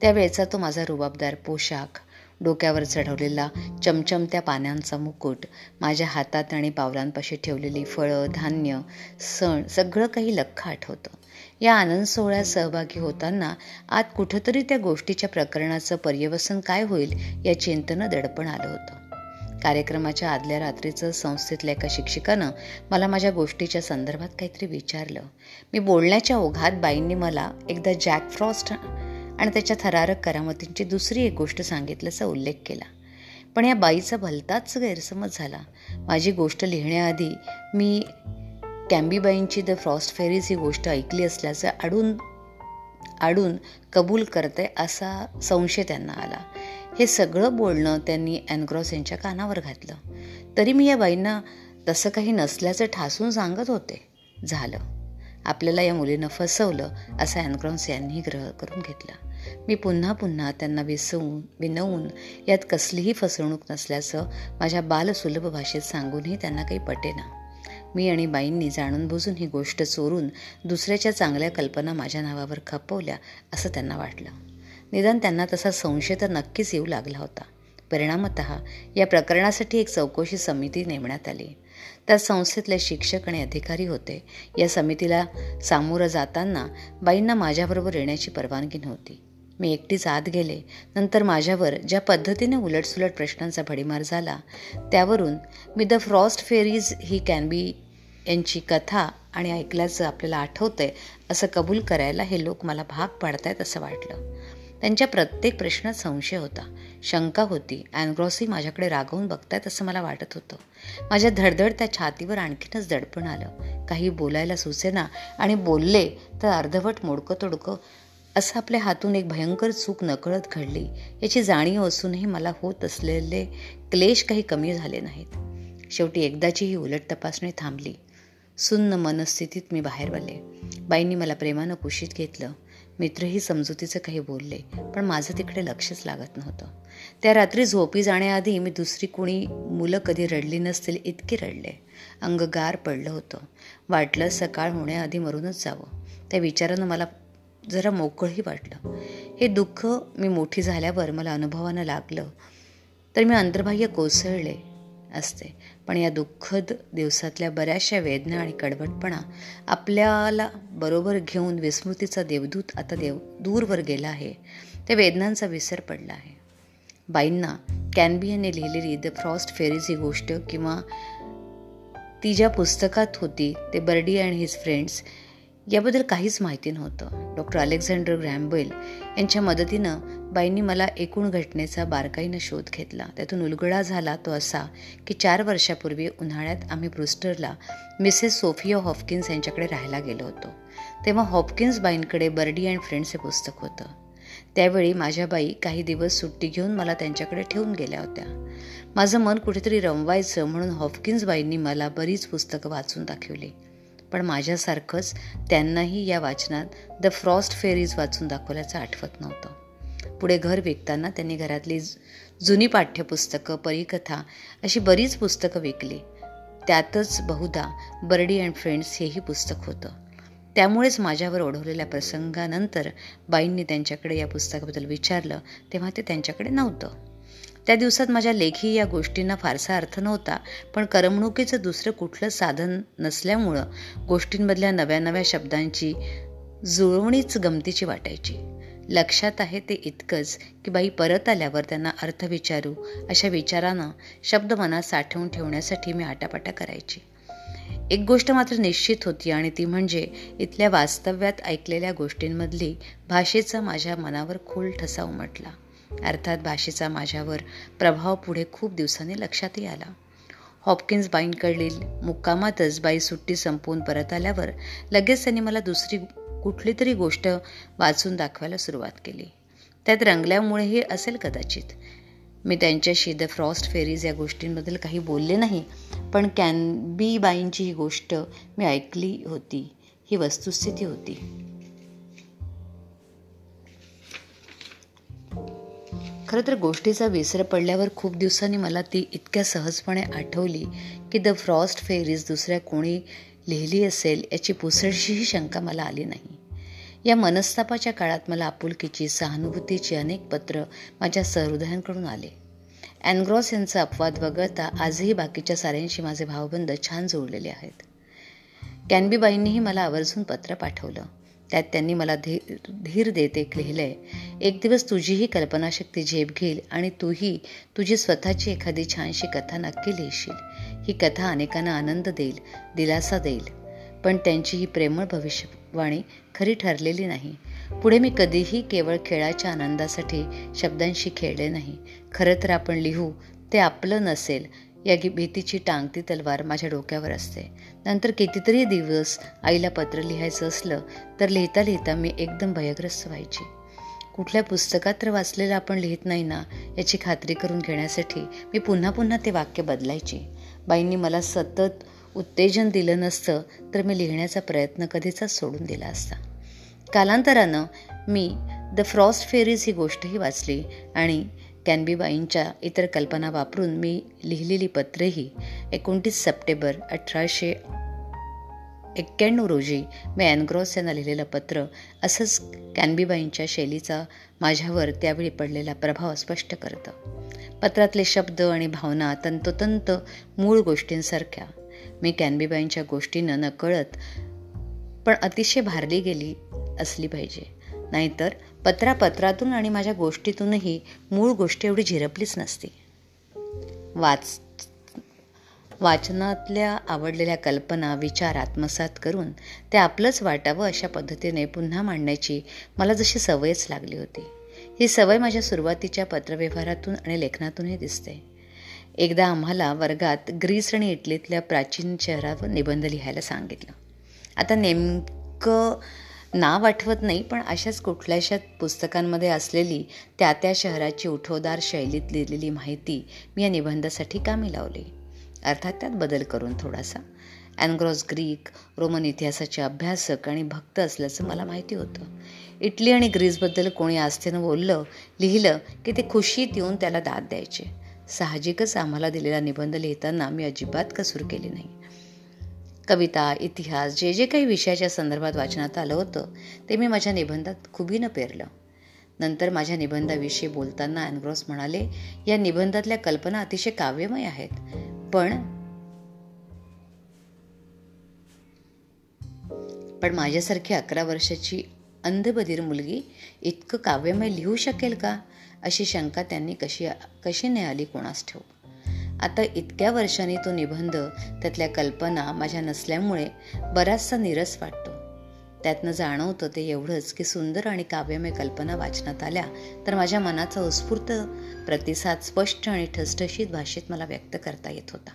त्यावेळेचा तो माझा रुबाबदार पोशाख डोक्यावर चढवलेला चमचमत्या पानांचा मुकुट माझ्या हातात आणि पावलांपाशी ठेवलेली फळं धान्य सण सगळं काही लख्ख आठवतं या आनंद सोहळ्यात सहभागी होताना आत कुठंतरी त्या गोष्टीच्या प्रकरणाचं पर्यवसन काय होईल या चिंतनं दडपण आलं होतं. कार्यक्रमाच्या आदल्या रात्रीचं संस्थेतल्या एका शिक्षिकानं मला माझ्या गोष्टीच्या संदर्भात काहीतरी विचारलं. मी बोलण्याच्या ओघात बाईंनी मला एकदा जॅक फ्रॉस्ट आणि त्याच्या थरारक करामतींची दुसरी एक गोष्ट सांगितल्याचा उल्लेख केला. पण या बाईचा भलताच गैरसमज झाला. माझी गोष्ट लिहिण्याआधी मी कॅम्बीबाईंची द फ्रॉस्ट फेरीज ही गोष्ट ऐकली असल्याचं आडून आडून कबूल करते असा संशय त्यांना आला. हे सगळं बोलणं त्यांनी अँग्रॉस यांच्या कानावर घातलं. तरी मी या बाईंना तसं काही नसल्याचं ठासून सांगत होते. झालं. आपल्याला या मुलीनं फसवलं असं अँग्रॉन्स यांनी ग्रह करून घेतला. मी पुन्हा पुन्हा त्यांना विसवून विनवून यात कसलीही फसवणूक नसल्याचं माझ्या बालसुलभ भाषेत सांगूनही त्यांना काही पटेना. मी आणि बाईंनी जाणून बुजून ही गोष्ट चोरून दुसऱ्याच्या चांगल्या कल्पना माझ्या नावावर खपवल्या असं त्यांना वाटलं. निदान त्यांना तसा संशय तर नक्कीच येऊ लागला होता. परिणामत या प्रकरणासाठी एक चौकशी समिती नेमण्यात आली. त्या संस्थेतले शिक्षक आणि अधिकारी होते. या समितीला सामोरं जाताना बाईंना माझ्याबरोबर येण्याची परवानगी नव्हती. मी एकटीच आत गेले. नंतर माझ्यावर ज्या पद्धतीने उलटसुलट प्रश्नांचा भडीमार झाला त्यावरून मी द फ्रॉस्ट फेरीज ही कॅन बी यांची कथा आणि ऐकल्याचं आपल्याला आठवतंय असं कबूल करायला हे लोक मला भाग पाडतायत असं वाटलं. त्यांच्या प्रत्येक प्रश्नात संशय होता. शंका होती. अँग्रॉसी माझ्याकडे रागवून बघतायत असं मला वाटत होतं. माझ्या धडधड त्या छातीवर आणखीनच दडपण आलं. काही बोलायला सुचेना आणि बोलले तर अर्धवट मोडकं तोडकं असं आपल्या हातून एक भयंकर चूक नकळत घडली. याची जाणीव असूनही मला होत असलेले क्लेश काही कमी झाले नाहीत. शेवटी एकदाची ही उलट तपासणी थांबली. सुन्न मनस्थितीत मी बाहेर आले बाईंनी मला प्रेमानं कुशीत घेतलं. मित्रही समजुतीचं काही बोलले पण माझं तिकडे लक्षच लागत नव्हतं. त्या रात्री झोपी जाण्याआधी मी दुसरी कुणी मुलं कधी रडली नसतील इतकी रडले. अंग गार पडलं होतं. वाटलं सकाळ होण्याआधी मरूनच जावं. त्या विचारानं मला जरा मोकळही वाटलं. हे दुःख मी मोठी झाल्यावर मला अनुभवानं लागलं. तर मी अंतर्बाह्य कोसळले असते. पण या दुःखद दिवसातल्या बऱ्याचशा वेदना आणि कडवटपणा आपल्याला बरोबर घेऊन विस्मृतीचा देवदूत आता देव दूरवर गेला आहे. त्या वेदनांचा विसर पडला आहे. बाईंना कॅनबियनने लिहिलेली द फ्रॉस्ट फेरीज ही गोष्ट किंवा ती ज्या पुस्तकात होती ते बर्डी अँड हिज फ्रेंड्स याबद्दल काहीच माहिती नव्हतं. डॉक्टर अलेक्झांडर ग्रॅम्बेल यांच्या मदतीनं बाईंनी मला एकूण घटनेचा बारकाईनं शोध घेतला. त्यातून उलगडा झाला तो असा की चार वर्षापूर्वी उन्हाळ्यात आम्ही ब्रुस्टरला मिसेस सोफिया हॉपकिन्स यांच्याकडे राहायला गेलो होतो. तेव्हा हॉपकिन्स बाईंकडे बर्डी अँड फ्रेंड्स हे पुस्तक होतं. त्यावेळी माझ्या बाई काही दिवस सुट्टी घेऊन मला त्यांच्याकडे ठेवून गेल्या होत्या. माझं मन कुठेतरी रमवायचं म्हणून हॉपकिन्स बाईंनी मला बरीच पुस्तकं वाचून दाखवली. पण माझ्यासारखंच त्यांनाही या वाचनात द फ्रॉस्ट फेरीज वाचून दाखवल्याचं आठवत नव्हतं. पुढे घर विकताना त्यांनी घरातली जुनी पाठ्यपुस्तकं परिकथा अशी बरीच पुस्तकं विकली. त्यातच बहुधा बर्डी अँड फ्रेंड्स हेही पुस्तक होतं. त्यामुळेच माझ्यावर ओढवलेल्या प्रसंगानंतर बाईंनी त्यांच्याकडे या पुस्तकाबद्दल विचारलं तेव्हा ते त्यांच्याकडे नव्हतं. त्या दिवसात माझ्या लेखी या गोष्टींना फारसा अर्थ नव्हता पण करमणुकीचं दुसरं कुठलं साधन नसल्यामुळं गोष्टींमधल्या नव्या नव्या शब्दांची जुळवणीच गमतीची वाटायची. लक्षात आहे ते इतकंच की बाई परत आल्यावर त्यांना अर्थ विचारू अशा विचारानं शब्द मनात साठवून ठेवण्यासाठी मी आटापाटा करायची. एक गोष्ट मात्र निश्चित होती आणि ती म्हणजे इथल्या वास्तव्यात ऐकलेल्या गोष्टींमधली भाषेचा माझ्या मनावर खोल ठसा उमटला. अर्थात भाषेचा माझ्यावर प्रभाव पुढे खूप दिवसांनी लक्षातही आला. हॉपकिन्स बाईंकडील मुक्कामातच बाई सुट्टी संपवून परत आल्यावर लगेच त्यांनी मला दुसरी कुठली तरी गोष्ट वाचून दाखवायला सुरुवात केली. त्यात रंगल्यामुळेही असेल कदाचित. मी त्यांच्याशी द फ्रॉस्ट फेरीज या गोष्टींबद्दल काही बोलले नाही पण कॅनबी बाईंची ही गोष्ट मी ऐकली होती. ही वस्तुस्थिती होती. खरं तर गोष्टीचा विसर पडल्यावर खूप दिवसांनी मला ती इतक्या सहजपणे आठवली की द फ्रॉस्ट फेरीज दुसऱ्या कोणी लिहिली असेल याची पुसळशीही शंका मला आली नाही. या मनस्तापाच्या काळात मला आपुलकीची सहानुभूतीची अनेक पत्र माझ्या सहृदयांकडून आले. अँग्रॉस यांचा अपवाद वगळता आजही बाकीच्या साऱ्यांशी माझे भावबंध छान जोडलेले आहेत. कॅनबीबाईंनीही मला आवर्जून पत्र पाठवलं. त्यात त्यांनी मला धीर धीर देत एक लिहिलंय एक दिवस तुझीही कल्पनाशक्ती झेप घेईल आणि तूही तुझी स्वतःची एखादी छानशी कथा नक्की लिहिशील. ही कथा अनेकांना आनंद देईल दिलासा देईल. पण त्यांची ही प्रेमळ भविष्यवाणी खरी ठरलेली नाही. पुढे मी कधीही केवळ खेळाच्या आनंदासाठी शब्दांशी खेळले नाही. खरं तर आपण लिहू ते आपलं नसेल या भीतीची टांगती तलवार माझ्या डोक्यावर असते. नंतर कितीतरी दिवस आईला पत्र लिहायचं असलं तर लिहिता लिहिता मी एकदम भयग्रस्त व्हायची. कुठल्या पुस्तकात तर वाचलेलं आपण लिहित नाही ना याची खात्री करून घेण्यासाठी मी पुन्हा पुन्हा ते वाक्य बदलायची. बाईंनी मला सतत उत्तेजन दिलं नसतं तर मी लिहिण्याचा प्रयत्न कधीचाच सोडून दिला असता. कालांतरानं मी द फ्रॉस्ट फेरीज ही गोष्टही वाचली आणि कॅनबीबाईंच्या इतर कल्पना वापरून मी लिहिलेली पत्रेही एकोणतीस सप्टेंबर अठराशे एक्क्याण्णव रोजी मी अँग्रॉस यांना लिहिलेलं पत्र असंच कॅनबीबाईंच्या शैलीचा माझ्यावर त्यावेळी पडलेला प्रभाव स्पष्ट करतं. पत्रातले शब्द आणि भावना तंतोतंत मूळ गोष्टींसारख्या. मी कॅनबीबाईंच्या गोष्टीनं नकळत पण अतिशय भारली गेली असली पाहिजे. नाहीतर पत्रापत्रातून आणि माझ्या गोष्टीतूनही मूळ गोष्टी एवढी झिरपलीच नसती. वाच वाचनातल्या आवडलेल्या कल्पना विचार आत्मसात करून ते आपलंच वाटावं अशा पद्धतीने पुन्हा मांडण्याची मला जशी सवयच लागली होती. ही सवय माझ्या सुरुवातीच्या पत्रव्यवहारातून आणि लेखनातूनही दिसते. एकदा आम्हाला वर्गात ग्रीस आणि इटलीतल्या प्राचीन शहरावर निबंध लिहायला सांगितलं. आता नेमकं नाव आठवत नाही पण अशाच कुठल्याशा पुस्तकांमध्ये असलेली त्या त्या शहराची उठवदार शैलीत लिहिलेली माहिती मी या निबंधासाठी कामी लावली. अर्थात त्यात बदल करून थोडासा. अँग्रॉस ग्रीक रोमन इतिहासाचे अभ्यासक आणि भक्त असल्याचं मला माहिती होतं. इटली आणि ग्रीसबद्दल कोणी आस्थेनं बोललं लिहिलं की ते खुशीत येऊन त्याला दाद द्यायचे. साहजिकच आम्हाला दिलेला निबंध लिहिताना मी अजिबात कसूर केली नाही. कविता इतिहास जे जे काही विषयाच्या संदर्भात वाचनात आलं होतं ते मी माझ्या निबंधात खुबीनं पेरलं. नंतर माझ्या निबंधाविषयी बोलताना अँग्रॉस म्हणाले या निबंधातल्या कल्पना अतिशय काव्यमय आहेत. पण पण माझ्यासारखी अकरा वर्षाची अंधबधीर मुलगी इतकं काव्यमय लिहू शकेल का? अशी शंका त्यांनी कशी कशी नाही आली कोणास ठेव? आता इतक्या वर्षांनी तो निबंध त्यातल्या कल्पना माझ्या नसल्यामुळे बराचसा निरस वाटतो. त्यातनं जाणवतं ते एवढंच की सुंदर आणि काव्यमय कल्पना वाचनात आल्या तर माझ्या मनाचा उत्स्फूर्त प्रतिसाद स्पष्ट आणि ठसठशीत भाषेत मला व्यक्त करता येत होता.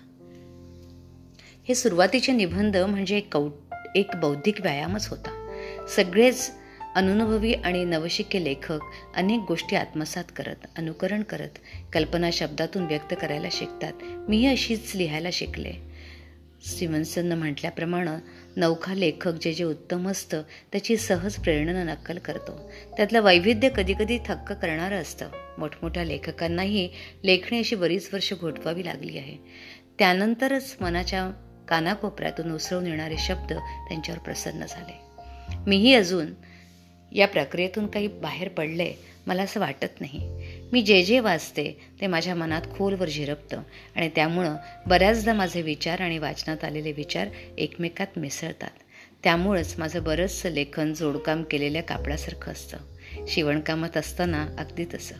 हे सुरुवातीचे निबंध म्हणजे एक कौ एक बौद्धिक व्यायामच होता. सगळेच अनुभवी आणि नवशिके लेखक अनेक गोष्टी आत्मसात करत अनुकरण करत कल्पना शब्दातून व्यक्त करायला शिकतात. मीही अशीच लिहायला शिकले. स्टीव्हन्सननं म्हटल्याप्रमाणे नौखा लेखक जे जे उत्तम असतं त्याची सहज प्रेरणा नक्कल करतो. त्यातलं वैविध्य कधीकधी थक्क करणारं असतं. मोठमोठ्या लेखकांनाही लेखणी अशी बरीच वर्ष घोटवावी लागली आहे. त्यानंतरच मनाच्या कानाकोपऱ्यातून उसळून येणारे शब्द त्यांच्यावर प्रसन्न झाले. मीही अजून या प्रक्रियेतून काही बाहेर पडले मला असं वाटत नाही. मी जे जे वाचते ते माझ्या मनात खोलवर झिरपतं आणि त्यामुळं बऱ्याचदा माझे विचार आणि वाचनात आलेले विचार एकमेकात मिसळतात. त्यामुळंच माझं बरंचसं लेखन जोडकाम केलेल्या कापडासारखं असतं. शिवणकामात असताना अगदी तसं.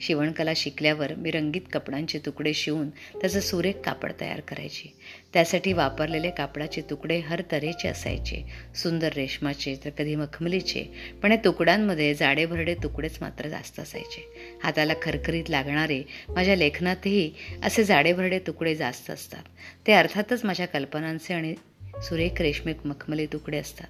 शिवणकला शिकल्यावर मी रंगीत कपड्यांचे तुकडे शिवून त्याचं सुरेख कापड तयार करायची. त्यासाठी वापरलेले कापडाचे तुकडे हर तऱ्हेचे असायचे. सुंदर रेशमाचे तर कधी मखमलीचे. पण या तुकड्यांमध्ये जाडेभरडे तुकडेच मात्र जास्त असायचे. हाताला खरखरीत लागणारे माझ्या लेखनातही असे जाडेभरडे तुकडे जास्त असतात. ते अर्थातच माझ्या कल्पनांचे आणि सुरेख रेशमी मखमली तुकडे असतात.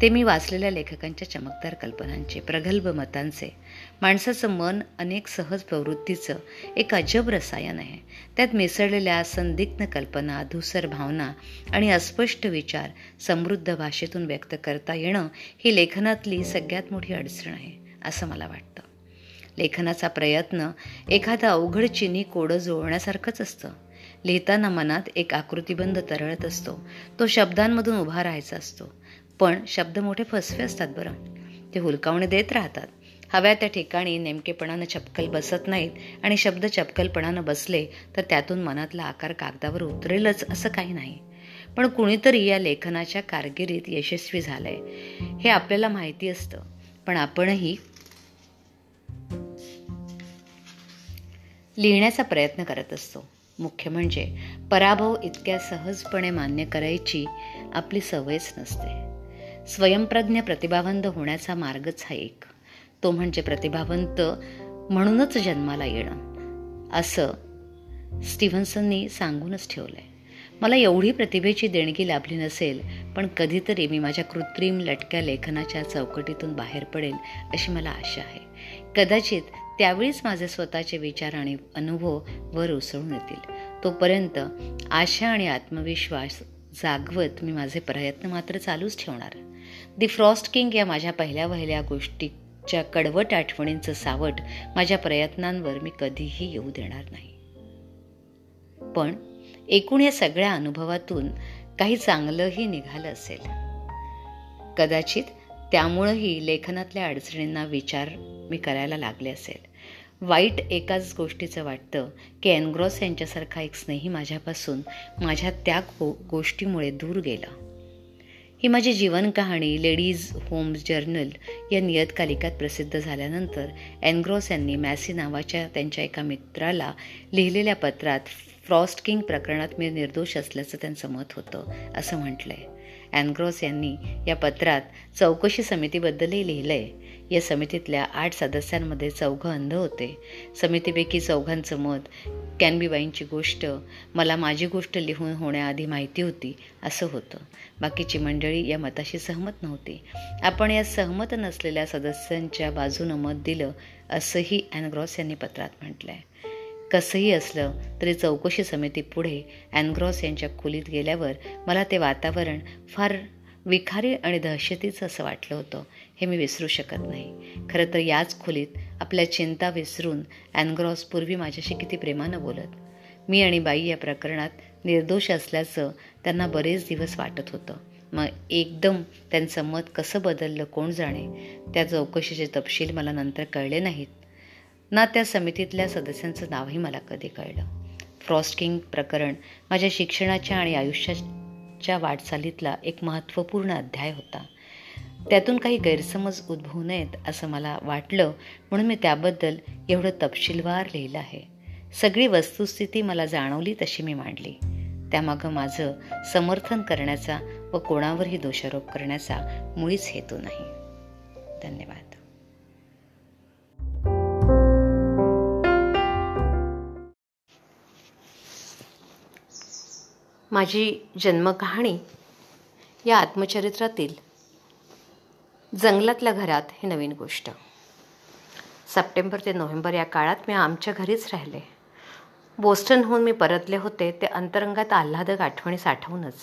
ते मी वाचलेल्या लेखकांच्या चमकदार कल्पनांचे प्रगल्भ मतांचे माणसाचं मन अनेक सहज प्रवृत्तीचं एक अजब रसायन आहे. त्यात मिसळलेल्या संदिग्ध कल्पना धुसर भावना आणि अस्पष्ट विचार समृद्ध भाषेतून व्यक्त करता येणं ही लेखनातली सगळ्यात मोठी अडचण आहे असं मला वाटतं. लेखनाचा प्रयत्न एखादा अवघड चिनी कोडं जुळण्यासारखंच असतं. लिहिताना मनात एक आकृतिबंध तरळत असतो. तो शब्दांमधून उभा राहायचा असतो. पण शब्द मोठे फसवे असतात बरं. ते हुलकावणे देत राहतात. हव्या त्या ठिकाणी नेमकेपणानं चपकल बसत नाहीत आणि शब्द चपकलपणानं बसले तर त्यातून मनातला आकार कागदावर उतरेलच असं काही नाही. पण कुणीतरी या लेखनाच्या कारगिरीत यशस्वी झालंय. हे आपल्याला माहिती असतं. पण आपणही लिहिण्याचा प्रयत्न करत असतो. मुख्य म्हणजे पराभव इतक्या सहजपणे मान्य करायची आपली सवयच नसते. स्वयंप्रज्ञ प्रतिभावंत होण्याचा मार्गच हा एक. तो म्हणजे प्रतिभावंत म्हणूनच जन्माला येणं. असं स्टीव्हन्सननी सांगूनच ठेवलंय. मला एवढी प्रतिभेची देणगी लाभली नसेल पण कधीतरी मी माझ्या कृत्रिम लटक्या लेखनाच्या चौकटीतून बाहेर पडेल अशी मला आशा आहे. कदाचित त्यावेळीच माझे स्वतःचे विचार आणि अनुभव वर उसळून येतील. तोपर्यंत आशा आणि आत्मविश्वास जागवत मी माझे प्रयत्न मात्र चालूच ठेवणार. दी फ्रॉस्ट किंग या माझ्या पहिल्या वहिल्या गोष्टीच्या कडवट आठवणींचं सावट माझ्या प्रयत्नांवर मी कधीही येऊ देणार नाही. पण एकूण या सगळ्या अनुभवातून काही चांगलंही निघालं असेल. कदाचित त्यामुळंही लेखनातल्या अडचणींना विचार मी करायला लागले असेल. वाईट एकाच गोष्टीचं वाटतं की एनग्रॉस यांच्यासारखा एक स्नेही माझ्यापासून माझ्या त्या गो गोष्टीमुळे दूर गेला. ही माझी जीवन कहाणी लेडीज होम्स जर्नल या नियतकालिकात प्रसिद्ध झाल्यानंतर एनग्रॉस यांनी मॅसी नावाच्या त्यांच्या एका मित्राला लिहिलेल्या पत्रात फ्रॉस्ट किंग प्रकरणात मी निर्दोष असल्याचं त्यांचं मत होतं असं म्हटलंय. अँग्रॉस यांनी या पत्रात चौकशी समितीबद्दलही लिहिलंय. या समितीतल्या आठ सदस्यांमध्ये चौघं अंध होते. समितीपैकी चौघांचं मत कॅनबीबाईंची गोष्ट मला माझी गोष्ट लिहून होण्याआधी माहिती होती असं होतं. बाकीची मंडळी या मताशी सहमत नव्हती. आपण या सहमत नसलेल्या सदस्यांच्या बाजूनं मत दिलं असंही अँग्रॉस यांनी पत्रात म्हटलं आहे कसंही असलं तरी चौकशी समिती पुढे अँग्रॉस यांच्या खोलीत गेल्यावर मला ते वातावरण फार विखारी आणि दहशतीचं असं वाटलं होतं. हे मी विसरू शकत नाही. खरं तर याच खोलीत आपल्या चिंता विसरून अँग्रॉस पूर्वी माझ्याशी किती प्रेमानं बोलत. मी आणि बाई या प्रकरणात निर्दोष असल्याचं त्यांना बरेच दिवस वाटत होतं. मग एकदम त्यांचं मत कसं बदललं कोण जाणे? त्या चौकशीचे तपशील मला नंतर कळले नाहीत. ना त्या समितीतल्या सदस्यांचं नावही मला कधी कळलं. फ्रॉस्टकिंग प्रकरण माझ्या शिक्षणाच्या आणि च्या वाटचालीतला एक महत्त्वपूर्ण अध्याय होता. त्यातून काही गैरसमज उद्भवू नयेत असं मला वाटलं म्हणून मी त्याबद्दल एवढं तपशीलवार लिहिलं आहे. सगळी वस्तुस्थिती मला जाणवली तशी मी मांडली. त्यामागं माझं समर्थन करण्याचा व कोणावरही दोषारोप करण्याचा मुळीच हेतू नाही. धन्यवाद. माझी जन्मकहाणी या आत्मचरित्रातील जंगलातल्या घरात ही नवीन गोष्ट. सप्टेंबर ते नोव्हेंबर या काळात मी आमच्या घरीच राहिले. बोस्टनहून मी परतले होते ते अंतरंगात आल्हादक आठवणी साठवूनच.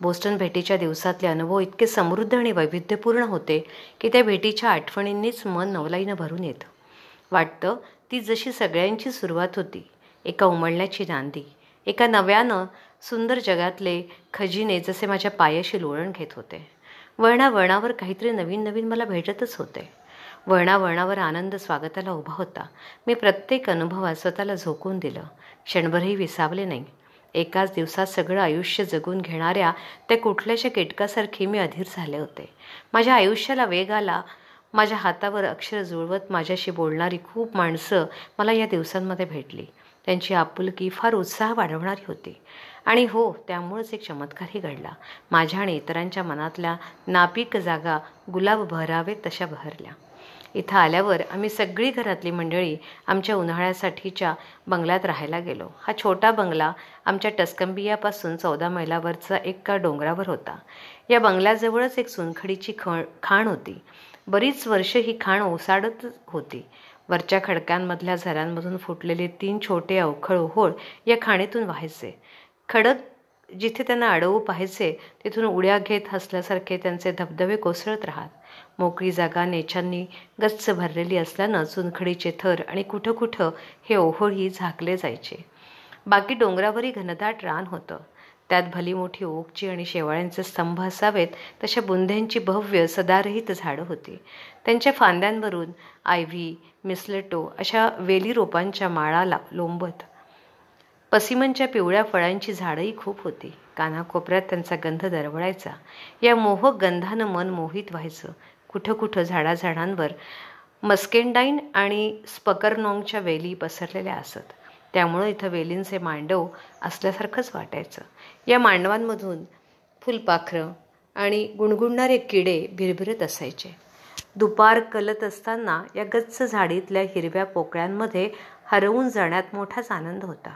बोस्टन भेटीच्या दिवसातले अनुभव इतके समृद्ध आणि वैविध्यपूर्ण होते की त्या भेटीच्या आठवणींनीच मन नवलाईनं भरून येतं. वाटतं ती जशी सगळ्यांची सुरुवात होती एका उमळण्याची नांदी एका नव्यानं सुंदर जगातले खजिने जसे माझ्या पायाशी लोळण घेत होते. वळणावळणावर काहीतरी नवीन नवीन मला भेटतच होते. वळणावळणावर आनंद स्वागताला उभा होता. मी प्रत्येक अनुभवात स्वतःला झोकून दिलं. क्षणभरही विसावले नाही. एकाच दिवसात सगळं आयुष्य जगून घेणाऱ्या त्या कुठल्याशा किटकासारखी मी अधीर झाले होते. माझ्या आयुष्याला वेग आला. माझ्या हातावर अक्षर जुळवत माझ्याशी बोलणारी खूप माणसं मला या दिवसांमध्ये भेटली. त्यांची आपुलकी फार उत्साह वाढवणारी होती. आणि हो त्यामुळंच एक चमत्कारही घडला. माझ्या आणि इतरांच्या मनातल्या नापीक जागा गुलाब भरावे तशा बहरल्या. इथं आल्यावर आम्ही सगळी घरातली मंडळी आमच्या उन्हाळ्यासाठीच्या बंगल्यात राहायला गेलो. हा छोटा बंगला आमच्या टस्कंबियापासून चौदा मैलावरचा एका डोंगरावर होता. या बंगल्याजवळच एक सुनखडीची ख खाण होती. बरीच वर्ष ही खाण ओसाडत होती. वरच्या खडक्यांमधल्या झऱ्यांमधून फुटलेले तीन छोटे अवखळ ओहोळ या खाणीतून व्हायचे खडक जिथे त्यांना अडवू पाहायचे तिथून उड्या घेत हसल्यासारखे त्यांचे धबधबे कोसळत राहत. मोकळी जागा नेछांनी गच्च भरलेली असल्यानं चुनखडीचे थर आणि कुठं कुठं हे ओहोळी झाकले जायचे. बाकी डोंगरावरही घनदाट रान होतं. त्यात भली मोठी ओकची आणि शेवाळ्यांचे स्तंभ असावेत तशा बुंध्यांची भव्य सदारहित झाडं होती. त्यांच्या फांद्यांवरून आयव्ही मिसलेटो अशा वेली रोपांच्या माळा ला लोंबत पसिमनच्या पिवळ्या फळांची झाडंही खूप होती. कानाकोपऱ्यात त्यांचा गंध दरवळायचा. या मोहक गंधानं मन मोहित व्हायचं. कुठं कुठं झाडाझाडांवर मस्केंडाईन आणि स्पकरनॉंगच्या वेली पसरलेल्या असत. त्यामुळं इथं वेलींचे मांडव असल्यासारखंच वाटायचं. या मांडवांमधून फुलपाखरं आणि गुणगुणणारे किडे भिरभिरत असायचे. दुपार कलत असताना या गच्च झाडीतल्या हिरव्या पोकळ्यांमध्ये हरवून जाण्यात मोठाच आनंद होता.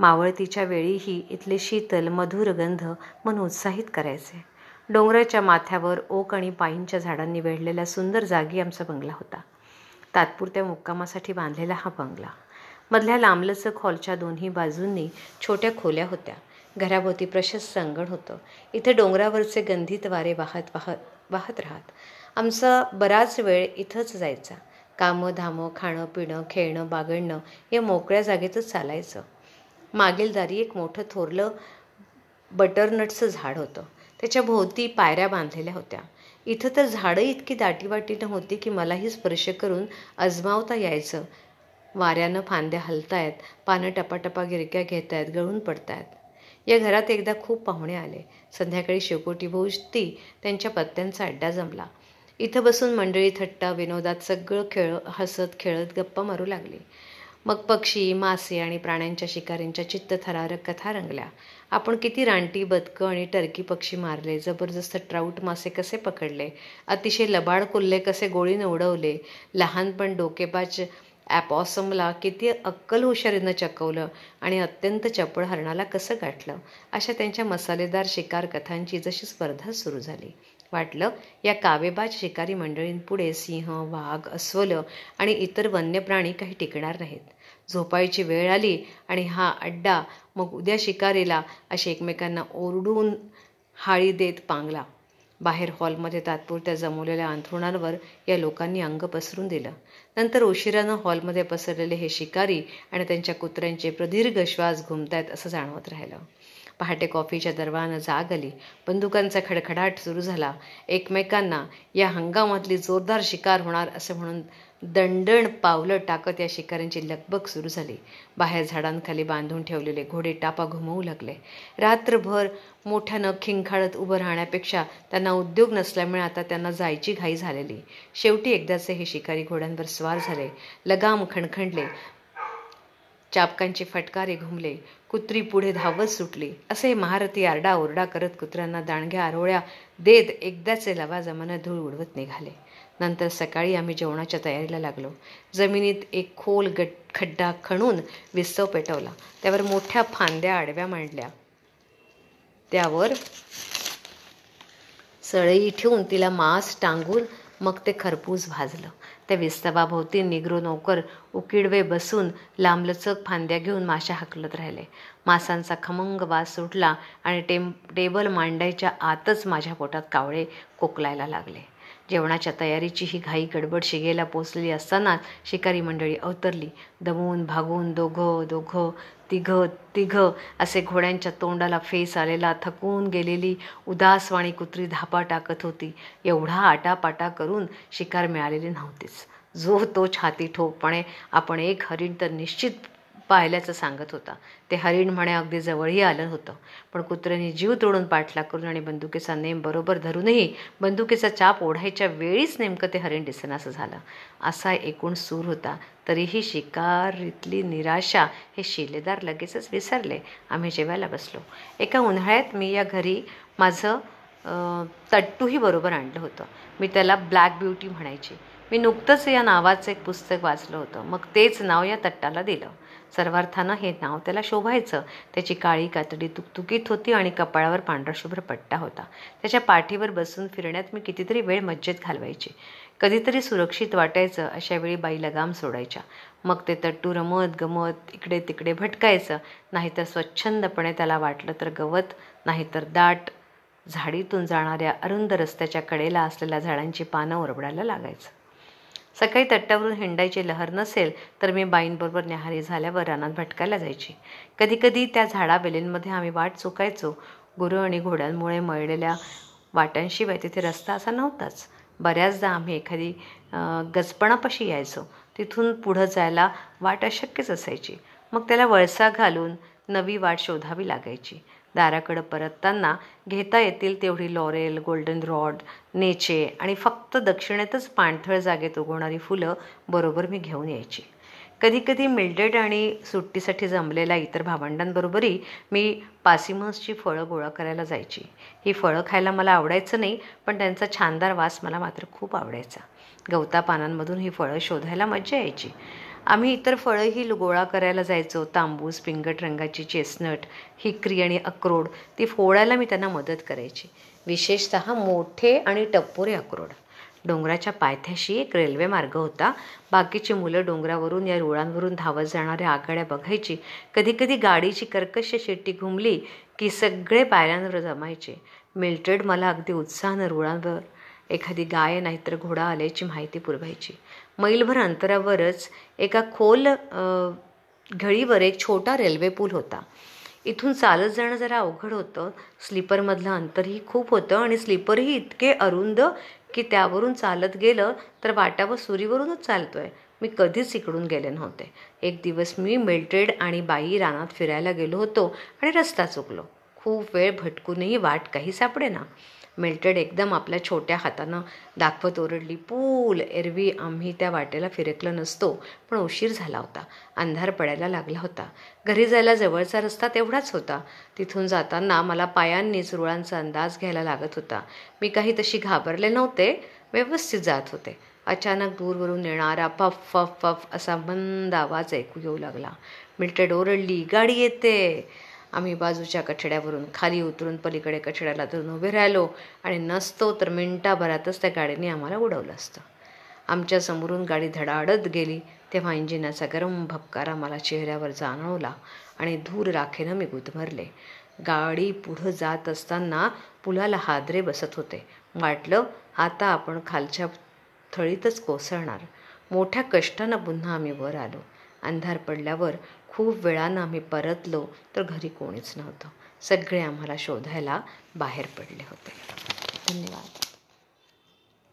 मावळतीच्या वेळीही इथले शीतल मधुर गंध मन उत्साहित करायचे. डोंगराच्या माथ्यावर ओक आणि पाईंच्या झाडांनी वेढलेल्या सुंदर जागी आमचा बंगला होता. तात्पुरत्या मुक्कामासाठी बांधलेला हा बंगला. मधल्या लांबलचक हॉलच्या दोन्ही बाजूंनी छोट्या खोल्या होत्या. घराभोवती प्रशस्त अंगण होतं. इथे डोंगरावरचे गंधित वारे वाहत वाहत वाहत राहत. आमचा बराच वेळ इथंच जायचा. कामं धामं खाणं पिणं खेळणं बागडणं या मोकळ्या जागेतच चालायचं. मागील दारी एक मोठं थोरलं बटरनटचं झाड होतं. त्याच्या भोवती पायऱ्या बांधलेल्या होत्या. इथं तर झाडं इतकी दाटीवाटीनं होती की मलाही स्पर्श करून अजमावता यायचं. वाऱ्यानं फांद्या हलतायत पानं टपाटपा गिरक्या घेत आहेत गळून पडतायत. या घरात एकदा खूप पाहुणे आले. संध्याकाळी शेकोटी भोवती त्यांच्या पत्त्यांचा अड्डा जमला. इथं बसून मंडळी थट्टा विनोदात सगळं खेळ हसत खेळत गप्पा मारू लागली. मग पक्षी मासे आणि प्राण्यांच्या शिकारींच्या चित्तथरारक कथा रंगल्या. आपण किती रानटी बदकं आणि टर्की पक्षी मारले जबरदस्त ट्राऊट मासे कसे पकडले अतिशय लबाड कुल्ले कसे गोळीनं उडवले लहानपण डोकेबाज ॲपॉसमला किती अक्कल हुशारीनं चकवलं आणि अत्यंत चपळ हरणाला कसं गाठलं अशा त्यांच्या मसालेदार शिकार कथांची जशी स्पर्धा सुरू झाली. वाटलं. या कावेबाज शिकारी मंडळींपुढे सिंह वाघ अस्वल आणि इतर वन्य प्राणी काही टिकणार नाहीत. झोपायची वेळ आली आणि हा अड्डा मग उद्या शिकारीला असे एकमेकांना ओरडून हाळी देत पांगला. बाहेर हॉलमध्ये तात्पुरत्या जमवलेल्या अंथरुणांवर या लोकांनी अंग पसरून दिलं. नंतर उशिरानं हॉलमध्ये पसरलेले हे शिकारी आणि त्यांच्या कुत्र्यांचे प्रदीर्घ श्वास घुमतायत असं जाणवत राहिलं. पहाटे कॉफीच्या दरवानं जाग आली. बंदुकांचा खडखडाट सुरू झाला. एकमेकांना या हंगामातली जोरदार शिकार होणार असं म्हणून दंडण पावलं टाकत या शिकाऱ्यांची लगबग सुरू झाली. बाहेर झाडांखाली बांधून ठेवलेले घोडे टापा घुमवू लागले. रात्रभर मोठ्यानं खिंखाळत उभं राहण्यापेक्षा त्यांना उद्योग नसल्यामुळे आता त्यांना जायची घाई झालेली. शेवटी एकदाचे हे शिकारी घोड्यांवर स्वार झाले. लगाम खणखणले. चापकांचे फटकारे घुमले. कुत्री पुढे धावत सुटली. असे महारथी आरडा ओरडा करत कुत्र्यांना दांडग्या आरोळ्या देत एकदाचे लवाजमानं धूळ उडवत निघाले. नंतर सकाळी आम्ही जेवणाच्या तयारीला लागलो. जमिनीत एक खोल गट खड्डा खणून विस्तव पेटवला. त्यावर मोठ्या फांद्या आडव्या मांडल्या. त्यावर सळई ठेवून तिला मांस टांगून मग ते खरपूस भाजलं. त्या विस्तवाभोवती निग्रो नोकर उकिडवे बसून लांबलचक फांद्या घेऊन माशा हकलत राहिले. मासांचा खमंग वास सुटला आणि टेम टेबल मांडायच्या आतच माझ्या पोटात कावळे कोकलायला लागले. जेवणाच्या तयारीची ही घाई गडबड शिगेला पोचलेली असतानाच शिकारी मंडळी अवतरली. दमून भागून दोघं दोघं तिघं तिघं असे घोड्यांच्या तोंडाला फेस आलेला थकून गेलेली उदासवाणी कुत्री धापा टाकत होती. एवढा आटापाटा करून शिकार मिळालेली नव्हतीच. जो तो छाती ठोकपणे आपण एक हरिण तर निश्चित पाहिल्याचं सांगत होता. ते हरिण म्हणे अगदी जवळही आलं होतं. पण कुत्र्याने जीव तोडून पाठला करून आणि बंदुकीचा नेम बरोबर धरूनही बंदुकीचा चाप ओढायच्या वेळीच नेमकं ते हरिण दिसेनासं झालं. असा एकूण सूर होता. तरीही शिकारीतली निराशा हे शिलेदार लगेचच विसरले. आम्ही जेवायला बसलो. एका उन्हाळ्यात मी या घरी माझं तट्टूही बरोबर आणलं होतं. मी त्याला ब्लॅक ब्युटी म्हणायची. मी नुकतंच या नावाचं एक पुस्तक वाचलं होतं. मग तेच नाव या तट्टाला दिलं. सर्वार्थानं हे नाव त्याला शोभायचं. त्याची काळी कातडी तुकतुकीत होती आणि कपाळावर पांढराशुभ्र पट्टा होता. त्याच्या पाठीवर बसून फिरण्यात मी कितीतरी वेळ मज्जेत घालवायची. कधीतरी सुरक्षित वाटायचं अशावेळी बाई लगाम सोडायच्या. मग ते तट्टू रमत गमत इकडे तिकडे भटकायचं. नाहीतर स्वच्छंदपणे त्याला वाटलं तर गवत नाहीतर दाट झाडीतून जाणाऱ्या अरुंद रस्त्याच्या कडेला असलेल्या झाडांची पानं ओरबडायला लागायचं. सकाळी तट्टावरून हिंडायची लहर नसेल तर मी बाईंबरोबर न्याहारी झाल्यावर रानात भटकायला जायची. कधीकधी त्या झाडावेलींमध्ये आम्ही वाट चुकायचो. गुरु आणि घोड्यांमुळे मळलेल्या वाट्यांशिवाय तिथे रस्ता असा नव्हताच. बऱ्याचदा आम्ही एखादी गजपणापाशी यायचो. तिथून पुढं जायला वाट अशक्यच असायची. मग त्याला वळसा घालून नवी वाट शोधावी लागायची. दाराकडं परतताना घेता येतील तेवढी लॉरेल गोल्डन रॉड नेचे आणि फक्त दक्षिणेतच पाणथळ जागेत उगवणारी फुलं बरोबर मी घेऊन यायची. कधीकधी मिल्डेड आणि सुट्टीसाठी जमलेल्या इतर भावंडांबरोबरही मी पासिमसची फळं गोळा करायला जायची. ही फळं खायला मला आवडायचं नाही पण त्यांचा छानदार वास मला मात्र खूप आवडायचा. गवता पानांमधून ही फळं शोधायला मज्जा यायची. आम्ही इतर फळंही गोळा करायला जायचो. तांबूस पिंगट रंगाची चेस्नट हिकरी आणि अक्रोड ती फोडायला मी त्यांना मदत करायची. विशेषतः मोठे आणि टप्पोरे अक्रोड. डोंगराच्या पायथ्याशी एक रेल्वे मार्ग होता. बाकीची मुलं डोंगरावरून या रुळांवरून धावत जाणाऱ्या आघाड्या बघायची. कधीकधी गाडीची कर्कश शेट्टी घुमली की सगळे पायऱ्यांवर जमायचे. मिल्टेड मला अगदी उत्साहानं रुळांवर एखादी गाय नाहीतर घोडा आल्याची माहिती पुरवायची. मैलभर अंतरावरच एका खोल घळीवर एक छोटा रेल्वे पूल होता. इथून चालत जाणं जरा अवघड होतं. स्लीपरमधलं अंतरही खूप होतं आणि स्लीपरही इतके अरुंद की त्यावरून चालत गेलं तर वाटावं सुरीवरूनच चालतोय. मी कधीच इकडून गेले नव्हते. एक दिवस मी मिल्ट्रेड आणि बाई रानात फिरायला गेलो होतो आणि रस्ता चुकलो. खूप वेळ भटकूनही वाट काही सापडे ना मिल्टेड एकदम आपल्या छोट्या हातानं दाखवत ओरडली पूल एरवी आम्ही त्या वाटेला फिरकलं नसतो पण उशीर झाला होता अंधार पडायला लागला होता. घरी जायला जवळचा रस्ता तेवढाच होता. तिथून जाताना मला पायांनीच रुळांचा अंदाज घ्यायला लागत होता. मी काही तशी घाबरले नव्हते व्यवस्थित जात होते. अचानक दूरवरून येणारा पफ फफ फफ असा मंद आवाज ऐकू येऊ लागला. मिल्टेड ओरडली गाडी येते. आम्ही बाजूच्या कठड्यावरून खाली उतरून पलीकडे कठड्याला धरून उभे राहिलो आणि नसतो तर मिनटाभरातच त्या गाडीने आम्हाला उडवलं असतं. आमच्या समोरून गाडी धडाडत गेली तेव्हा इंजिनाचा गरम भपकारा मला चेहऱ्यावर जाणवला आणि धूर राखेनं मी गुदमरले. गाडी पुढं जात असताना पुलाला हादरे बसत होते. वाटलं आता आपण खालच्या थळीतच कोसळणार. मोठ्या कष्टानं पुन्हा आम्ही वर आलो. अंधार पडल्यावर खूप वेळानं आम्ही परतलो तर घरी कोणीच नव्हतं. सगळे आम्हाला शोधायला बाहेर पडले होते. धन्यवाद.